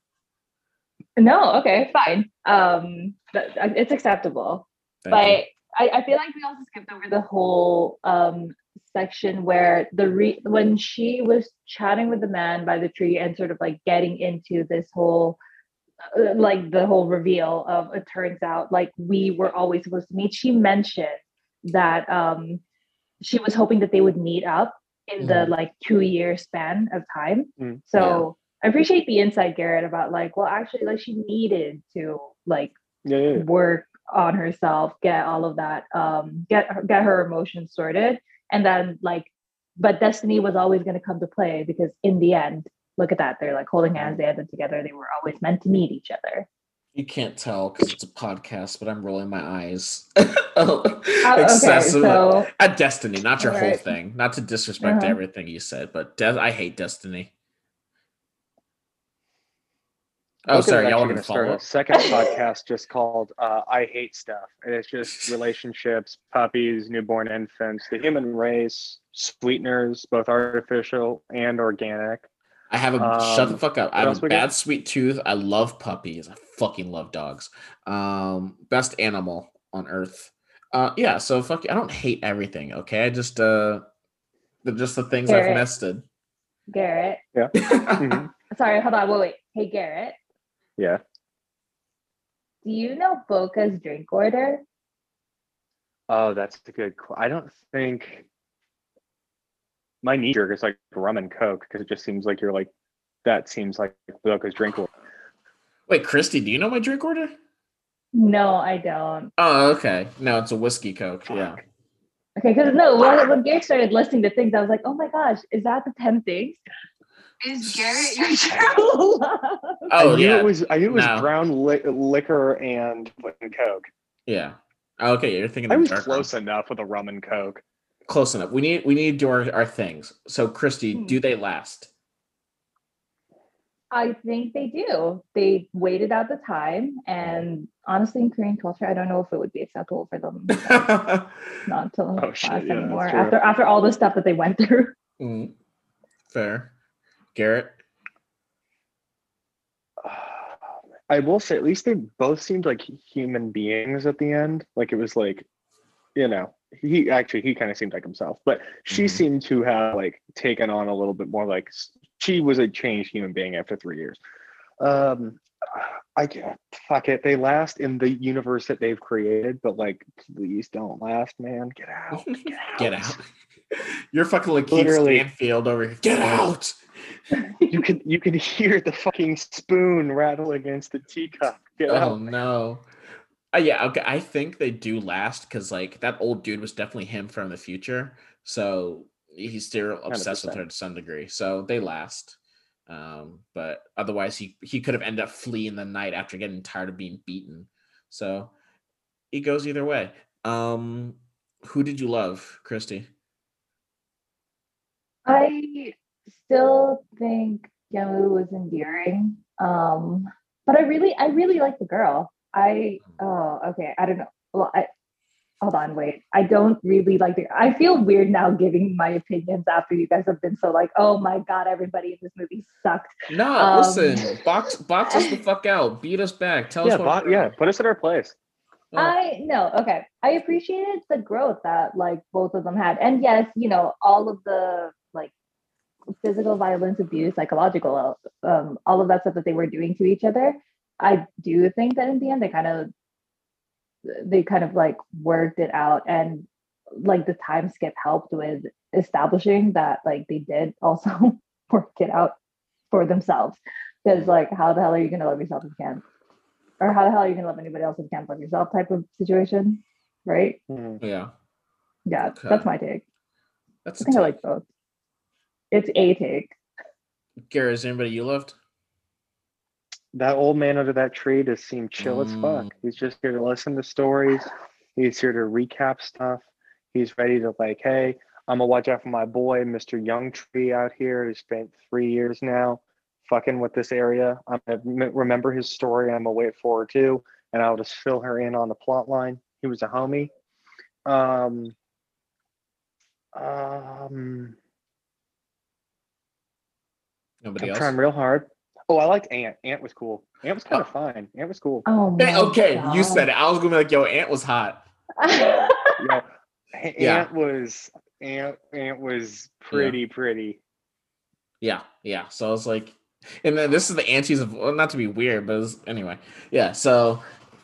No. Okay. Fine. Um, it's acceptable. Thank but I, I feel like we also skipped over the whole um section where the re- when she was chatting with the man by the tree and sort of like getting into this whole uh, like the whole reveal of it turns out like we were always supposed to meet she mentioned that um she was hoping that they would meet up in mm. the like two year span of time mm. so yeah. i appreciate the insight garrett about like well actually like she needed to like yeah, yeah. work on herself get all of that um get get her emotions sorted and then like but destiny was always going to come to play because in the end look at that they're like holding hands they ended together they were always meant to meet each other you can't tell because it's a podcast, but I'm rolling my eyes oh, excessive okay, so, at Destiny, not your whole thing. Not to disrespect uh-huh. everything you said, but De- I hate Destiny. Oh, sorry, y'all want to start a second podcast just called uh, "I Hate Stuff," and it's just relationships, puppies, newborn infants, the human race, sweeteners, both artificial and organic. I have a um, shut the um, fuck up. I have a bad sweet tooth. I love puppies. I fucking love dogs. Um, best animal on earth. Uh, yeah. So fuck. I don't hate everything. Okay. I just uh, just the things Garrett. I've nested. Garrett. Yeah. mm-hmm. Sorry. Hold on. Wait. Wait. Hey, Garrett. Yeah. Do you know Boka's drink order? Oh, that's a good. I don't think my knee jerk is like rum and coke because it just seems like you're like that seems like Boka's drink order. Wait, Christie, do you know my drink order? No, I don't. Oh, okay. No, it's a whiskey coke. Yeah. Okay, because no, when, when Gary started listing the things, I was like, oh my gosh, is that the 10 things? Is Garrett your true love? Oh I knew yeah. It was I knew it was no. brown li- liquor and coke. Yeah. Okay, you're thinking. I was close enough with a rum and coke. Close enough. We need we need to do our, our things. So, Christie, hmm. do they last? I think they do. They waited out the time, and honestly, in Korean culture, I don't know if it would be acceptable for them not to oh, last shit, yeah, anymore after after all the stuff that they went through. Mm. Fair. Garrett? I will say, at least they both seemed like human beings at the end. Like it was like, you know, he actually he kind of seemed like himself, but she mm-hmm. seemed to have like taken on a little bit more like she was a changed human being after three years. Um, I can't fuck it. They last in the universe that they've created, but like, please don't last, man. Get out. Get out. Get out. You're fucking like Keith Stanfield over here. Get out you can you can hear the fucking spoon rattle against the teacup. Get oh out. no. Uh, yeah, okay. I think they do last because like that old dude was definitely him from the future. So he's still obsessed 100%. with her to some degree. So they last. Um, but otherwise he he could have ended up fleeing the night after getting tired of being beaten. So it goes either way. Um Who did you love, Christie? I still think Yamu was endearing. Um, but I really, I really like the girl. I oh okay, I don't know. Well, I hold on, wait. I don't really like the. I feel weird now giving my opinions after you guys have been so like, oh my god, everybody in this movie sucked. No, Um, listen, box box us the fuck out, beat us back, tell Yeah, us what. bo- yeah, put us in our place. Oh. I no, okay. I appreciated the growth that like both of them had. And yes, you know, all of the like physical violence, abuse, psychological, um, all of that stuff that they were doing to each other. I do think that in the end they kind of they kind of like worked it out and like the time skip helped with establishing that like they did also work it out for themselves. Because like how the hell are you gonna love yourself if you can't? Or how the hell are you gonna love anybody else if you can't love yourself type of situation? Right? Mhm. Yeah, Yeah, Okay. that's my take. that's I a think I like both. It's a take. Garrett, is anybody you loved? That old man under that tree just seemed chill as Mm. fuck. He's just here to listen to stories. He's here to recap stuff. He's ready to like, hey, I'm gonna watch out for my boy, Mr. Young Tree out here, who spent three years now fucking with this area. I'm gonna remember his story. I'm gonna wait for her too, and I'll just fill her in on the plot line. He was a homie. Um, um, Nobody I'm else. trying real hard. Oh, I liked Ant. Ant was cool. Ant was kind of fine. Ant was cool. Oh Hey, my okay, you said it. I was gonna be like, yo, Ant was hot. you know, Ant Yeah. was Ant Ant was pretty pretty. Yeah, yeah. So I was like, and then this is the antes of well, not to be weird, but it was, anyway, yeah. So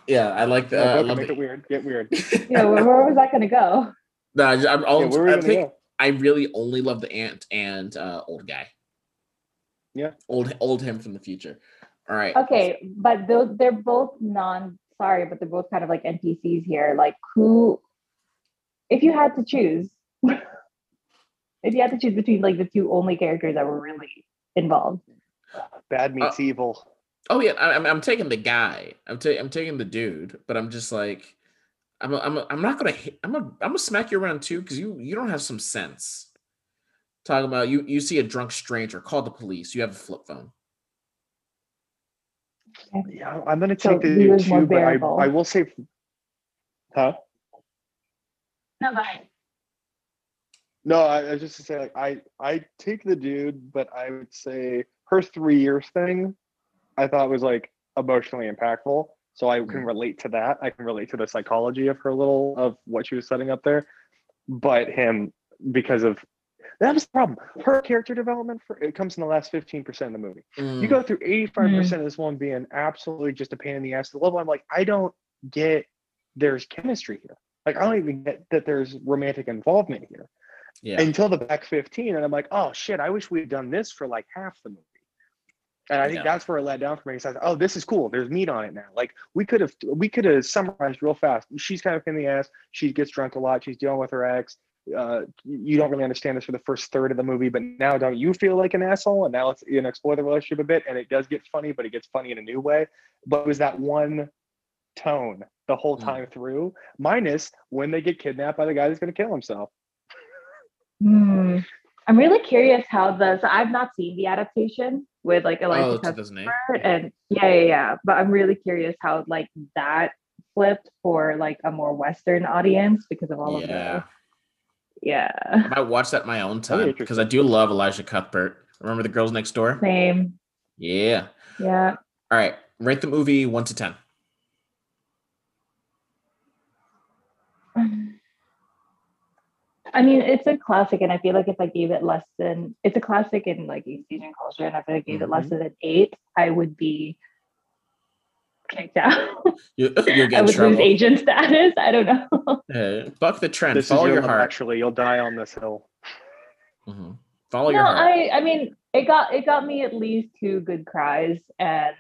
yeah, I like Yeah, that. I okay, love make it. it weird. Get weird. yeah, where, where was that gonna go? No, I, I'm, Yeah, all, where I think go? I really only love the ant and uh, old guy. Yeah. old old him from the future. All right. Okay, but those they're both non sorry, but they're both kind of like NPCs here. Like who if you had to choose if you had to choose between like the two only characters that were really involved. Bad meets uh, evil. Oh yeah, I, I'm I'm taking the guy. I'm ta- I'm taking the dude, but I'm just like, I'm a, I'm a, I'm not gonna hit, I'm a, I'm gonna smack you around too because you you don't have some sense. Talking about you you see a drunk stranger, call the police. You have a flip phone. Yeah, I'm gonna So take the he dude was more too, but I. I will say, huh? No, go ahead. No, I, I was just to say like I I take the dude, but I would say her three years thing, I thought was like emotionally impactful. So I can Mm. relate to that. I can relate to the psychology of her little of what she was setting up there. But him because of that was the problem. Her character development for it comes in the last 15% of the movie. You Mm, go through 85% of this one being absolutely just a pain in the ass to the level. I'm like, I don't get there's chemistry here. Like I don't even get that there's romantic involvement here yeah. until the back 15 and i'm like oh shit i wish we'd done this for like half the movie and i think Yeah. that's where it let down for me because i thought oh this is cool there's meat on it now like we could have we could have summarized real fast she's kind of in the ass she gets drunk a lot she's dealing with her ex uh, you don't really understand this for the first third of the movie but now don't you feel like an asshole and now let's you know explore the relationship a bit and it does get funny but it gets funny in a new way but it was that one tone the whole Mm. time through minus when they get kidnapped by the guy that's going to kill himself Hmm. I'm really curious how the so I've not seen the adaptation with like Oh, Elisha Cuthbert and yeah, yeah, yeah. But I'm really curious how like that flipped for like a more Western audience because of all of Yeah. the yeah. I might watch that my own time because I do love Elisha Cuthbert. Remember the girls next door? Same. Yeah. Yeah. All right. Rate the movie one to ten. I mean, it's a classic, and I feel like if I gave it less than it's a classic in like East Asian culture, and if I gave it less Mhm. than an eight, I would be kicked out. You, you'll I get in would lose trouble. Asian status. I don't know. Uh, buck the trend. this Follow your, your heart. actually you'll die on this hill Mhm. Follow no, your heart. I I mean it got it got me at least two good cries, and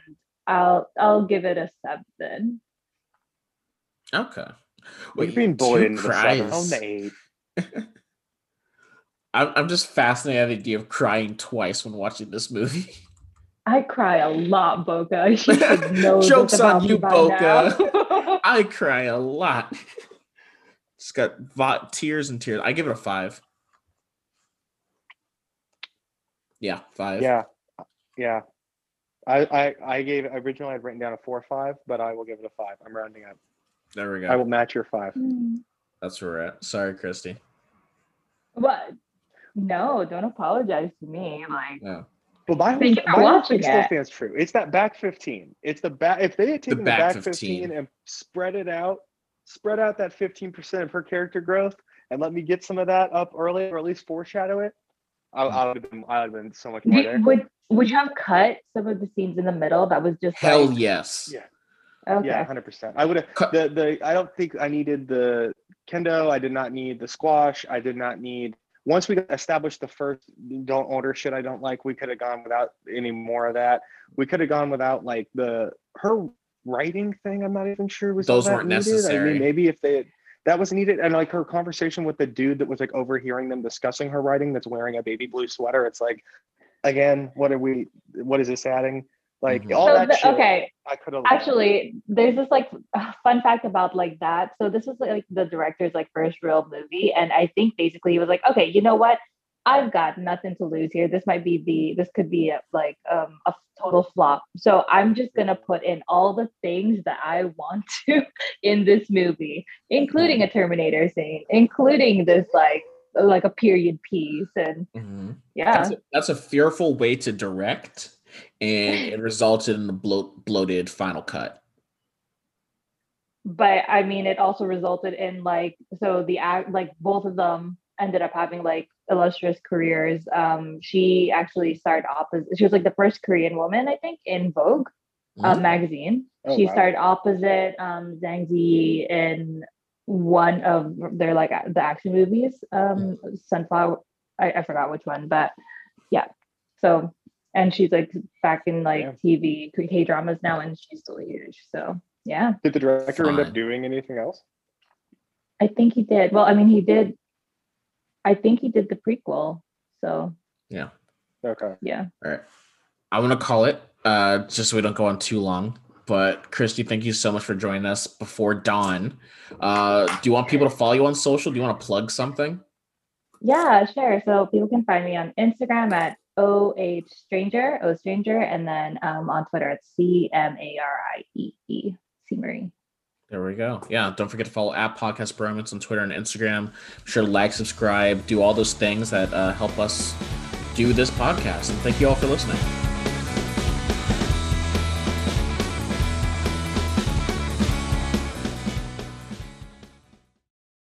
I'll I'll give it a seven. Okay. We've been bullied two into the seven cries. the eight. I'm, I'm just fascinated at the idea of crying twice when watching this movie. I cry a lot, Boka. You should know this Joke's on you, by Boka. I cry a lot. It's got vo- tears and tears. I give it a five. Yeah, five. Yeah, yeah. I, I I gave originally I'd written down a four or five, but I will give it a five. I'm rounding up. There we go. I will match your five. Hmm. That's where we're at. Sorry, Christie. What? No, don't apologize to me. Like, Yeah. But my Thank you for my whole watching thing still stands true. It's that back 15. It's the back. If they had taken the back back, 15. 15. and spread it out, spread out that 15% of her character growth, and let me get some of that up early, or at least foreshadow it, I, I would have been. I would have been so much more there. would would you have cut some of the scenes in the middle that was just Hell like, yes. Yeah. okay. Yeah, hundred percent. I would have Cut- the the. I don't think I needed the kendo. I did not need the squash. I did not need. Once we established the first don't order shit I don't like, we could have gone without any more of that. We could have gone without like the her writing thing. I'm not even sure was Those that weren't needed. I mean, maybe if they had, that was needed, and like her conversation with the dude that was like overhearing them discussing her writing, that's wearing a baby blue sweater. It's like, again, what are we? What is this adding? Like Mhm. all So that the- shit. okay, I could have actually there's this like fun fact about like that. So this was like the director's like first real movie and i think basically he was like okay you know what? I've got nothing to lose here. This might be the this could be a, like um, a total flop. So i'm just gonna put in all the things that i want to in this movie including a terminator scene including this like like a period piece and Mhm. yeah. That's, a, that's a fearful way to direct, and it resulted in the bloat, bloated final cut. but I mean, it also resulted in like so the act like both of them ended up having like illustrious careers. Um, she actually started opposite. she was like the first Korean woman, I think, in Vogue uh, Mhm. magazine. Oh, she wow. started opposite um, Zhang Ziyi in one of their like the action movies, um, Sunflower. I, I forgot which one, but yeah. So and she's like back in like Yeah. TV K dramas now, and she's still huge. So yeah. Did the director end up doing anything else? I think he did. Well, I mean, he did. I think he did the prequel. So yeah. Okay. yeah. All right. I want to call it, uh, just so we don't go on too long. But Christie, thank you so much for joining us before dawn. Uh, do you want people to follow you on social? Do you want to plug something? Yeah, sure. So people can find me on Instagram at OH Stranger, O Stranger, and then um, on Twitter at C M A R I E E, C Marie. There we go. Yeah, don't forget to follow at Podcast Bromance on Twitter and Instagram. Be sure to like, subscribe, do all those things that uh, help us do this podcast. And thank you all for listening.